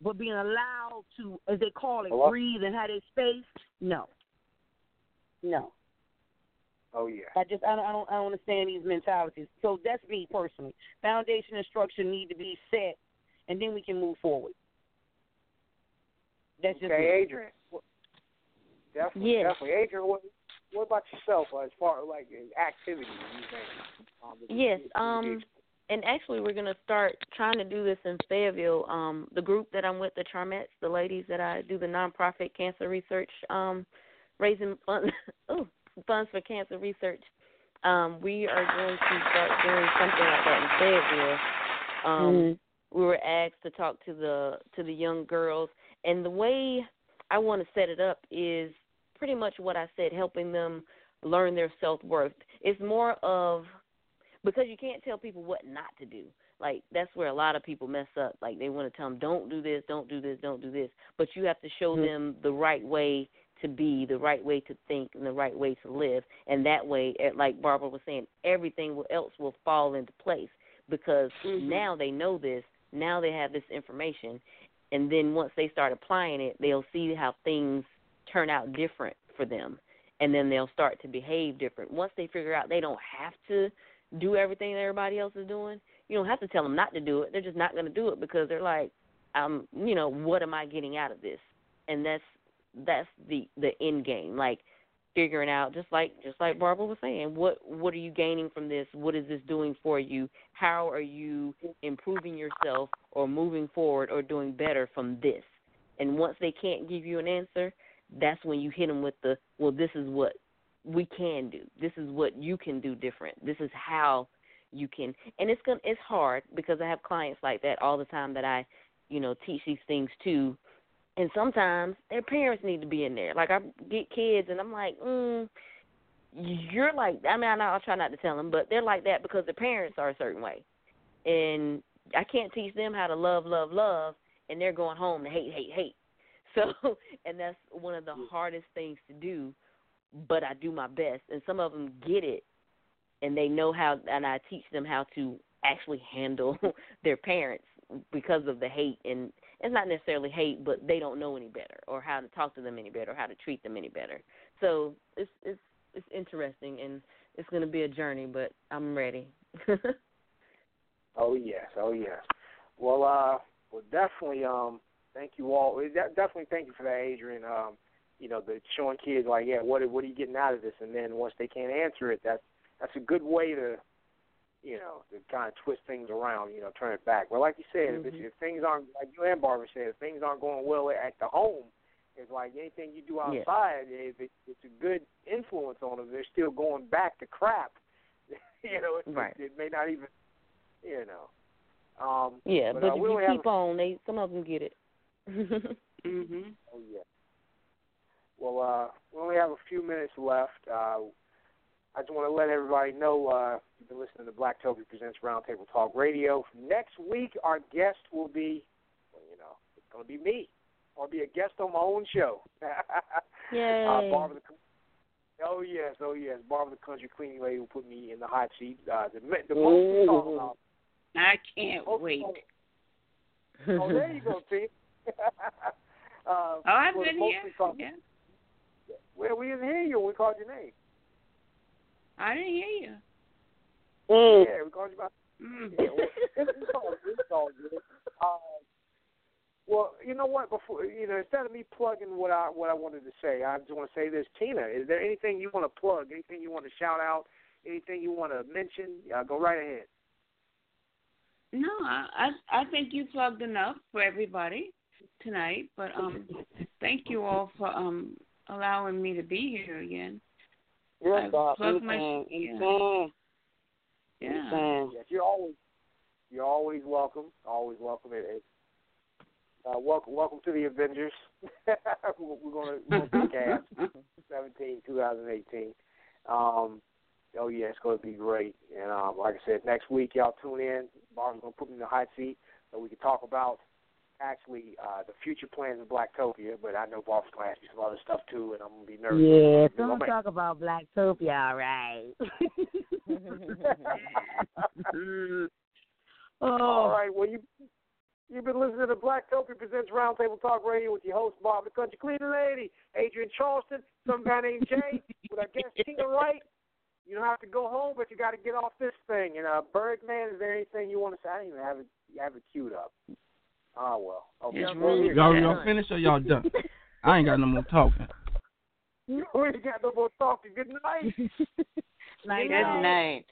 but being allowed to, as they call it, Hello? breathe and have their space. No, no. oh yeah. I just I don't I don't I don't understand these mentalities. So that's me personally. Foundation and structure need to be set, and then we can move forward. That's just Okay, me. Adrienne. What- Definitely, Yes. definitely. Adrienne, what, what about yourself uh, as far as like activities you think? Um, Yes, you um, and actually we're gonna start trying to do this in Fayetteville. Um, the group that I'm with, the Charmettes, the ladies that I do the nonprofit cancer research, um, raising funds, oh, funds for cancer research. Um, we are going to start doing something like that in Fayetteville. Um, Mhm. we were asked to talk to the to the young girls, and the way I want to set it up is pretty much what I said, helping them learn their self worth. It's more of because you can't tell people what not to do. Like that's where a lot of people mess up. Like they want to tell them, don't do this, don't do this, don't do this. But you have to show Mhm. them the right way to be, the right way to think, and the right way to live. And that way, eh, like Barbara was saying, everything else will fall into place because Mm-hmm. now they know this. Now they have this information, and then once they start applying it, they'll see how things turn out different for them, and then they'll start to behave different. Once they figure out they don't have to do everything that everybody else is doing, you don't have to tell them not to do it. They're just not going to do it because they're like, um, you know, what am I getting out of this? And that's that's the the end game. Like figuring out just like just like Barbara was saying, what what are you gaining from this? What is this doing for you? How are you improving yourself or moving forward or doing better from this? And once they can't give you an answer, that's when you hit them with the well, this is what we can do. This is what you can do different. This is how you can and it's going it's hard because I have clients like that all the time that I, you know, teach these things to and sometimes their parents need to be in there. Like I get kids, and I'm like, mm, you're like. I mean, I know I'll try not to tell them, but they're like that because their parents are a certain way, and I can't teach them how to love, love, love, and they're going home to hate, hate, hate. So, and that's one of the hardest things to do, but I do my best, and some of them get it, and they know how, and I teach them how to actually handle their parents because of the hate and it's not necessarily hate, but they don't know any better or how to talk to them any better or how to treat them any better. So it's it's it's interesting and it's going to be a journey, but I'm ready. Oh yes, oh yes. Well, uh, well, definitely. Um, thank you all. De- Definitely, thank you for that, Adrienne. Um, you know, the showing kids like, yeah, what what are you getting out of this? And then once they can't answer it, that's that's a good way to, you know, to kind of twist things around. You know, turn it back. Well, like you said, if, it's, if things aren't like you and Barbara said, if things aren't going well at the home, it's like anything you do Yeah. outside. If it, it's a good influence on them, they're still going back to crap. you know, it, Right. it, may not even, you know. Um, yeah, but, uh, if you keep on, they some of them get it. mhm. Oh yeah. Well, uh, we only have a few minutes left. Uh, I just want to let everybody know uh, you've been listening to Blacktopia Presents Roundtable Talk Radio. Next week, our guest will be, well, you know, it's going to be me. I'll be a guest on my own show. Yay. Uh, Barbara the, oh yes, oh yes, Barbara the Country Cleaning Lady will put me in the hot seat. Uh, the the most we talk. I can't most wait. Oh, there you go, T. uh, Oh, I've for the been here. we Yeah. Well, we didn't hear you when we called your name. I didn't hear you. Yeah, we called you by. Mm. Yeah, well, it's, it's all. It's all good. Uh, well, you know what? Before you know, instead of me plugging what I what I wanted to say, I just want to say this. Tina, is there anything you want to plug? Anything you want to shout out? Anything you want to mention? Uh, go right ahead. No, I, I I think you plugged enough for everybody tonight. But um, thank you all for um allowing me to be here again. Yes, I Bob. plugged my Anytime. yeah. Anytime. yeah. Yes, you're always you're always welcome. Always welcome. It, it, uh, welcome, welcome to the Avengers. we're we're gonna we're be cast 17, 2018. Um, oh yeah, it's gonna be great. And um, like I said, next week y'all tune in. Barbara's gonna put me in the hot seat so we can talk about actually uh, the future plans of Blacktopia. But I know gonna ask me some other stuff too, and I'm gonna be nervous. Yeah, We're don't talk about Blacktopia, all right. All right. Well, you you've been listening to Blacktopia presents Roundtable Talk Radio with your host Bob the Country Cleaning Lady, Adrienne Charleston, some guy named Jay, with our guest Tina Wright. You don't have to go home, but you got to get off this thing. And uh, Birdman, is there anything you want to say? I didn't even have it. have it queued up. Oh well. Okay. It's Well, Y'all, y'all finished or y'all done? I ain't got no more talking. We ain't got no more talking. Good night. Good night.